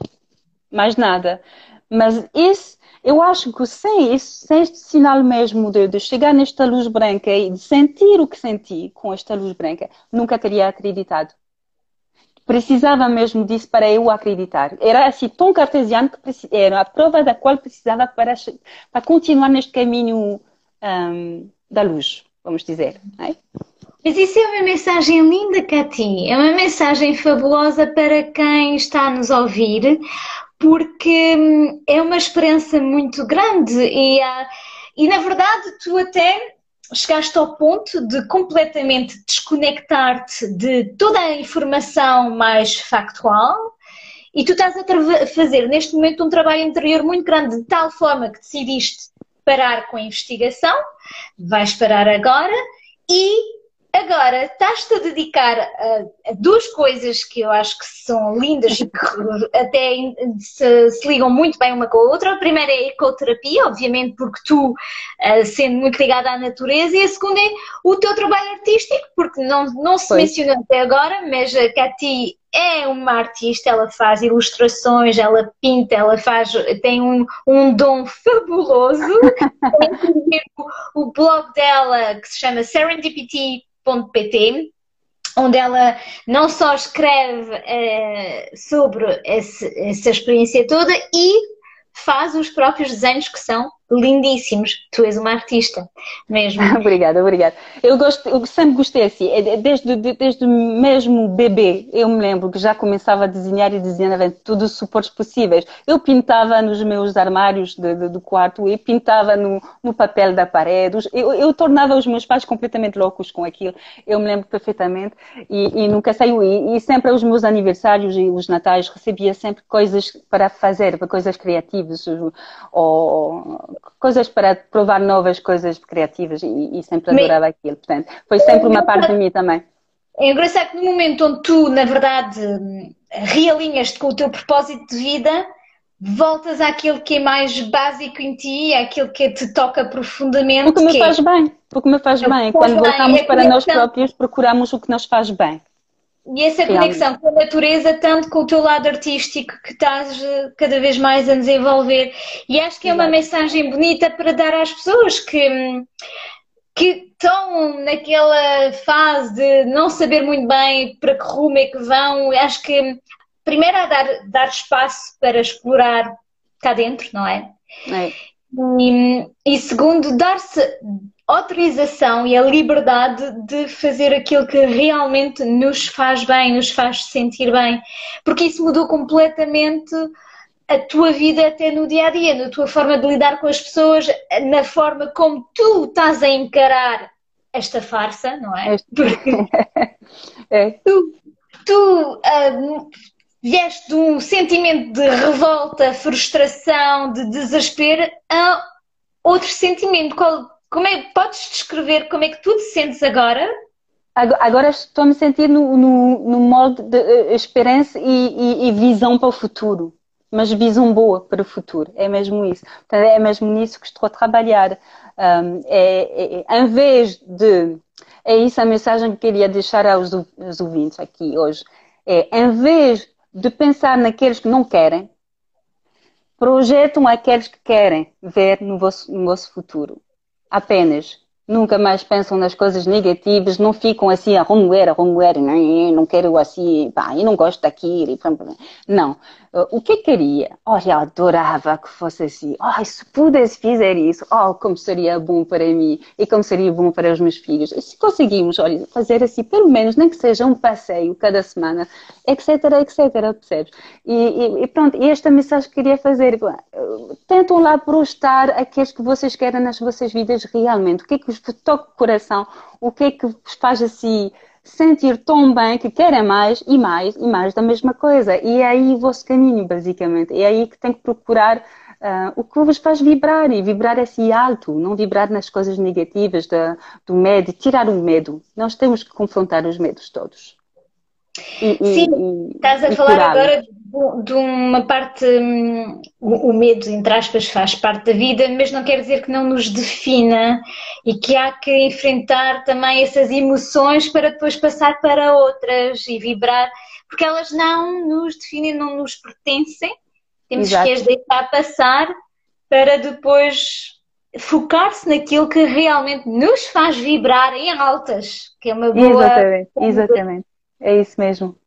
mais nada. Mas isso, eu acho que sem isso, sem este sinal mesmo de, de, chegar nesta luz branca e de sentir o que senti com esta luz branca, nunca teria acreditado. Precisava mesmo disso para eu acreditar. Era assim tão cartesiano que era a prova da qual precisava para, para continuar neste caminho um, da luz, vamos dizer. É? Mas isso é uma mensagem linda, Cati. É uma mensagem fabulosa para quem está a nos ouvir, porque hum, é uma experiência muito grande e, e na verdade tu até chegaste ao ponto de completamente desconectar-te de toda a informação mais factual e tu estás a fazer neste momento um trabalho interior muito grande de tal forma que decidiste parar com a investigação, vais parar agora e Agora, estás-te a dedicar a, a, duas coisas que eu acho que são lindas e que até se, se, ligam muito bem uma com a outra. A primeira é a ecoterapia, obviamente, porque tu, uh, sendo muito ligada à natureza, e a segunda é o teu trabalho artístico, porque não, não se mencionou até agora, mas a Cati é uma artista, ela faz ilustrações, ela pinta, ela faz, tem um, um dom fabuloso. o, o blog dela, que se chama Serendipity pt onde ela não só escreve uh, sobre esse, essa experiência toda e faz os próprios desenhos que são lindíssimos. Tu és uma artista mesmo. obrigada, obrigada. Eu, gosto, eu sempre gostei assim, é, desde, desde mesmo bebê, eu me lembro que já começava a desenhar e desenhava todos os suportes possíveis. Eu pintava nos meus armários de, de, do quarto e pintava no, no papel da parede. Eu, eu, tornava os meus pais completamente loucos com aquilo. Eu me lembro perfeitamente e, e nunca saiu. E, e sempre aos meus aniversários e os natais recebia sempre coisas para fazer, coisas criativas ou coisas para provar novas coisas criativas e, e sempre adorava aquilo. Portanto, foi sempre uma parte de mim também. É engraçado que no momento onde tu, na verdade, realinhas-te com o teu propósito de vida, voltas àquilo que é mais básico em ti, àquilo que te toca profundamente. Porque me faz bem, porque me faz bem. Quando voltamos é para nós próprios, procuramos o que nos faz bem. E essa conexão com a natureza, tanto com o teu lado artístico que estás eh, cada vez mais a desenvolver. E acho que é uma mensagem bonita para dar às pessoas que, que estão naquela fase de não saber muito bem para que rumo é que vão. Acho que primeiro é dar, dar espaço para explorar cá dentro, não é? é. E, e segundo, dar-se autorização e a liberdade de fazer aquilo que realmente nos faz bem, nos faz sentir bem, porque isso mudou completamente a tua vida até no dia a dia, na tua forma de lidar com as pessoas, na forma como tu estás a encarar esta farsa, não é? Porque é. tu, tu uh, vieste de um sentimento de revolta, frustração, de desespero a outro sentimento. Qual, como é, podes descrever como é que tu te sentes agora? Agora estou a me sentir no, no, no modo de uh, esperança e, e, e, visão para o futuro, mas visão boa para o futuro, é mesmo isso. Então, é mesmo nisso que estou a trabalhar. Um, é, é, em vez de. É isso a mensagem que queria deixar aos, aos ouvintes aqui hoje. É, em vez de pensar naqueles que não querem, projetam aqueles que querem ver no vosso, no vosso futuro apenas nunca mais pensam nas coisas negativas, não ficam assim a remoer, a remoer, não, não quero assim, pá, eu não gosto daquilo. Não. O que queria? Olha, adorava que fosse assim. Oh, se pudesse fazer isso, oh, como seria bom para mim e como seria bom para os meus filhos. E se conseguimos, olha, fazer assim, pelo menos, nem que seja um passeio cada semana, etc, etc, percebes? E, e, e pronto, e esta mensagem que queria fazer, tentam lá prostar aqueles que vocês querem nas vossas vidas realmente. O que é que vos toca o coração? O que é que vos faz assim sentir tão bem que querem mais e mais e mais da mesma coisa. E é aí o vosso caminho, basicamente. É aí que tem que procurar uh, o que vos faz vibrar e vibrar assim alto, não vibrar nas coisas negativas da, do medo, tirar o medo. Nós temos que confrontar os medos todos. E, Sim, e, estás a falar agora de, de uma parte, hum, o, o medo, entre aspas, faz parte da vida, mas não quer dizer que não nos defina e que há que enfrentar também essas emoções para depois passar para outras e vibrar, porque elas não nos definem, não nos pertencem, temos Exato. que as deixar passar para depois focar-se naquilo que realmente nos faz vibrar em altas, que é uma boa. Exatamente, exatamente. É isso mesmo.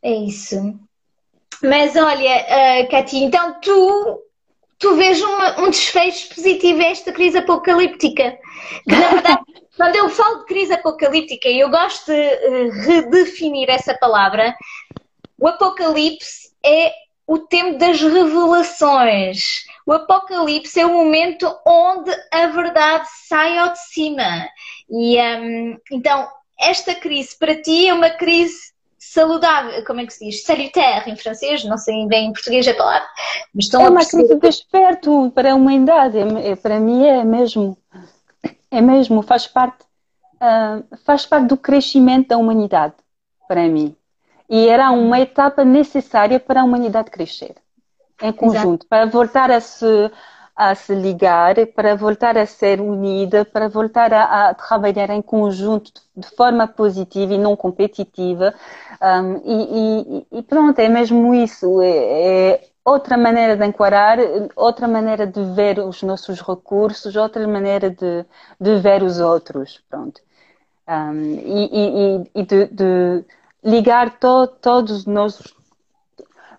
É isso. Mas olha, uh, Cati, então tu, tu vês uma, um desfecho positivo a esta crise apocalíptica. Que na verdade, quando eu falo de crise apocalíptica, eu gosto de uh, redefinir essa palavra. O apocalipse é o tempo das revelações. O apocalipse é o momento onde a verdade sai ao de cima. E um, então esta crise para ti é uma crise saludável, como é que se diz? Salutaire em francês, não sei bem em português a palavra. Mas estão é uma crise de desperto para a humanidade, é, é, para mim é mesmo, é mesmo, faz parte, uh, faz parte do crescimento da humanidade, para mim. E era uma etapa necessária para a humanidade crescer, em conjunto, Exato. para voltar a se a se ligar, para voltar a ser unida, para voltar a, a trabalhar em conjunto de, forma positiva e não competitiva. Um, e, e, e, pronto, é mesmo isso. É, é, outra maneira de enquadrar, outra maneira de ver os nossos recursos, outra maneira de, de ver os outros. Pronto. Um, e, e, de, de ligar to, todos os nossos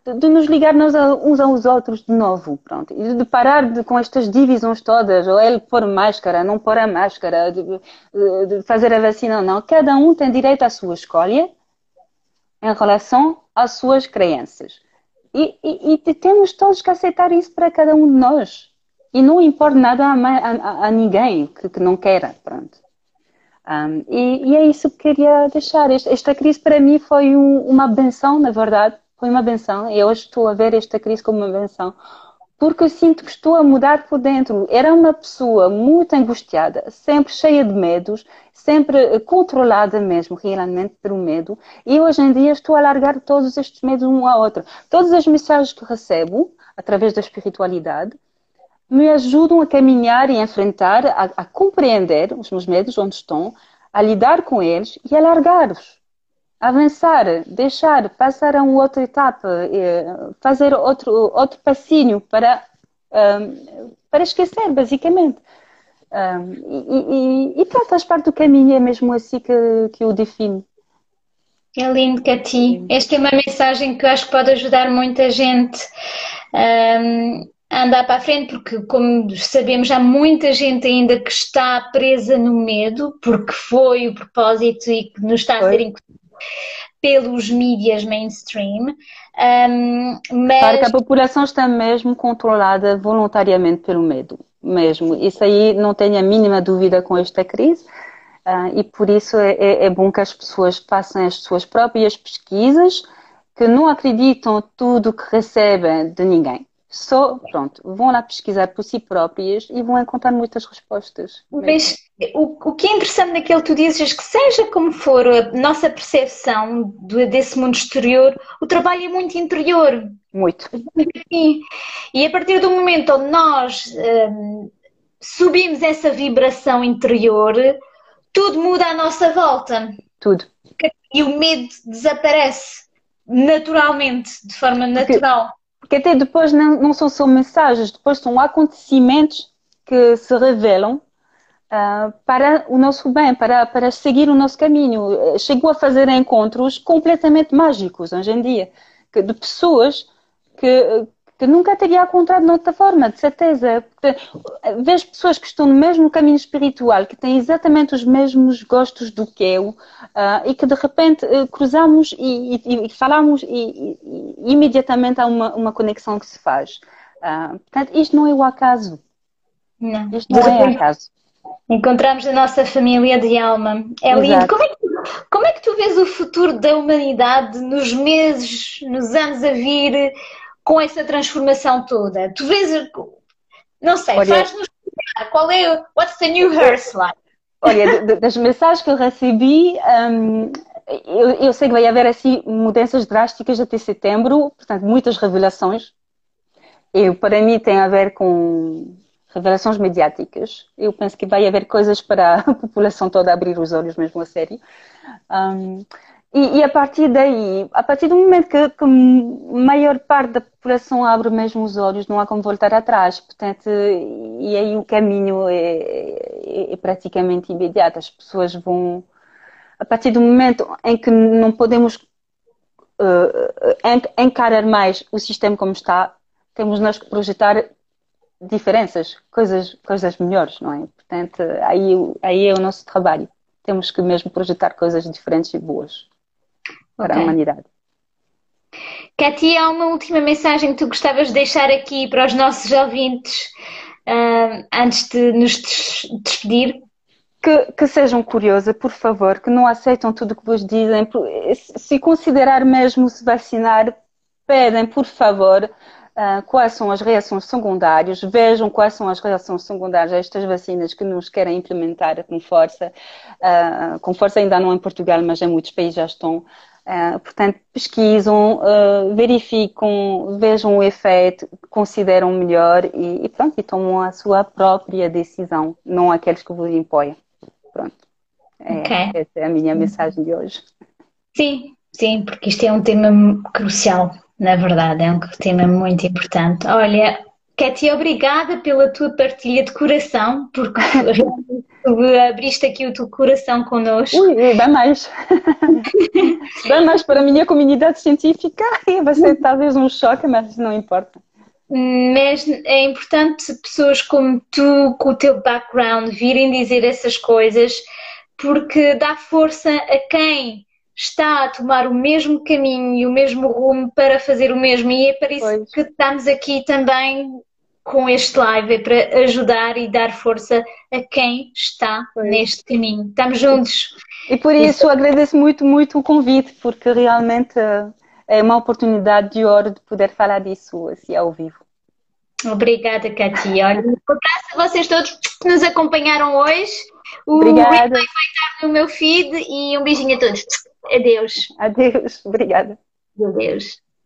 de nos ligar uns aos outros de novo, pronto, e de parar de, com estas divisões todas, ou ele pôr máscara, não pôr a máscara, de, de fazer a vacina ou não. Cada um tem direito à sua escolha em relação às suas crenças. E, e, e, temos todos que aceitar isso para cada um de nós. E não importa nada a, a, a ninguém que, que, não queira, pronto. Um, e, e, é isso que queria deixar. Esta, esta crise para mim foi um, uma benção, na verdade, foi uma benção. E hoje estou a ver esta crise como uma benção, porque eu sinto que estou a mudar por dentro. Era uma pessoa muito angustiada, sempre cheia de medos, sempre controlada mesmo, realmente, pelo medo. E hoje em dia estou a largar todos estes medos um ao outro. Todas as mensagens que recebo, através da espiritualidade, me ajudam a caminhar e a enfrentar, a, a compreender os meus medos, onde estão, a lidar com eles e a largar-os avançar, deixar, passar a uma outra etapa, fazer outro, outro passinho para, um, para esquecer, basicamente. Um, e, e, e, pronto, faz parte do caminho, é mesmo assim que, que eu defino. É lindo, Cati. Esta é uma mensagem que eu acho que pode ajudar muita gente um, a andar para a frente, porque, como sabemos, há muita gente ainda que está presa no medo, porque foi o propósito e que nos está a ser incutido pelos mídias mainstream. Um, mas... Claro que a população está mesmo controlada voluntariamente pelo medo, mesmo. Isso aí não tenho a mínima dúvida com esta crise. Uh, e por isso é, é, é, bom que as pessoas façam as suas próprias pesquisas, que não acreditam tudo que recebem de ninguém. Só, pronto, vão lá pesquisar por si próprias e vão encontrar muitas respostas. Mas o, o que é interessante naquilo que tu dizes é que seja como for a nossa percepção desse mundo exterior, o trabalho é muito interior. Muito. E a partir do momento onde nós hum, subimos essa vibração interior, tudo muda à nossa volta. Tudo. E o medo desaparece naturalmente, de forma natural. Porque porque até depois não, não são só mensagens, depois são acontecimentos que se revelam uh, para o nosso bem, para, para seguir o nosso caminho. Chegou a fazer encontros completamente mágicos hoje em dia, de pessoas que, que nunca teria encontrado de outra forma, de certeza. Vejo pessoas que estão no mesmo caminho espiritual, que têm exatamente os mesmos gostos do que eu, uh, e que de repente uh, cruzamos e, e, e falamos e, e, imediatamente há uma, uma conexão que se faz. Uh, portanto, isto não é o acaso. Não. Isto não é acaso. Encontramos a nossa família de alma. É lindo. Como é, que, como é que tu vês o futuro da humanidade nos meses, nos anos a vir? Com essa transformação toda? Tu vês, não sei, faz-nos qual é, what's the new Hearth like? Olha, das mensagens que eu recebi, um, eu, eu, sei que vai haver assim mudanças drásticas até setembro, portanto, muitas revelações. Eu, para mim, tem a ver com revelações mediáticas. Eu penso que vai haver coisas para a população toda abrir os olhos mesmo a sério. Um, e, e, a partir daí, a partir do momento que, que, a maior parte da população abre mesmo os olhos, não há como voltar atrás. Portanto, e aí o caminho é, é, é praticamente imediato. As pessoas vão, a partir do momento em que não podemos uh, encarar mais o sistema como está, temos nós que projetar diferenças, coisas, coisas melhores, não é? Portanto, aí, aí é o nosso trabalho. Temos que mesmo projetar coisas diferentes e boas para okay. a humanidade. Katia, há uma última mensagem que tu gostavas de deixar aqui para os nossos ouvintes uh, antes de nos despedir? Que, que, sejam curiosas, por favor, que não aceitam tudo o que vos dizem. Se considerar mesmo se vacinar, pedem, por favor, uh, quais são as reações secundárias, vejam quais são as reações secundárias a estas vacinas que nos querem implementar com força. Uh, com força ainda não em Portugal, mas em muitos países já estão. Uh, portanto, pesquisam, uh, verificam, vejam o efeito, consideram melhor e, e, pronto, e tomam a sua própria decisão, não aqueles que vos impõem. Pronto. É, okay. Essa é a minha mensagem de hoje. Sim, sim, porque isto é um tema crucial, na verdade, é um tema muito importante. Olha, Katia, obrigada pela tua partilha de coração, porque abriste aqui o teu coração connosco. Ui, dá mais. dá mais para a minha comunidade científica e vai ser talvez um choque, mas não importa. Mas é importante pessoas como tu, com o teu background, virem dizer essas coisas, porque dá força a quem está a tomar o mesmo caminho e o mesmo rumo para fazer o mesmo. E é para isso pois. que estamos aqui também com este live, é para ajudar e dar força a quem está pois. neste caminho. Estamos juntos. E por isso, isso agradeço muito, muito o convite, porque realmente eh, é uma oportunidade de ouro de poder falar disso assim ao vivo. Obrigada, Katia. Olha, um abraço a vocês todos que nos acompanharam hoje. O Obrigada. vai estar no meu feed e um beijinho a todos. Adeus. Adeus. Obrigada. Adeus.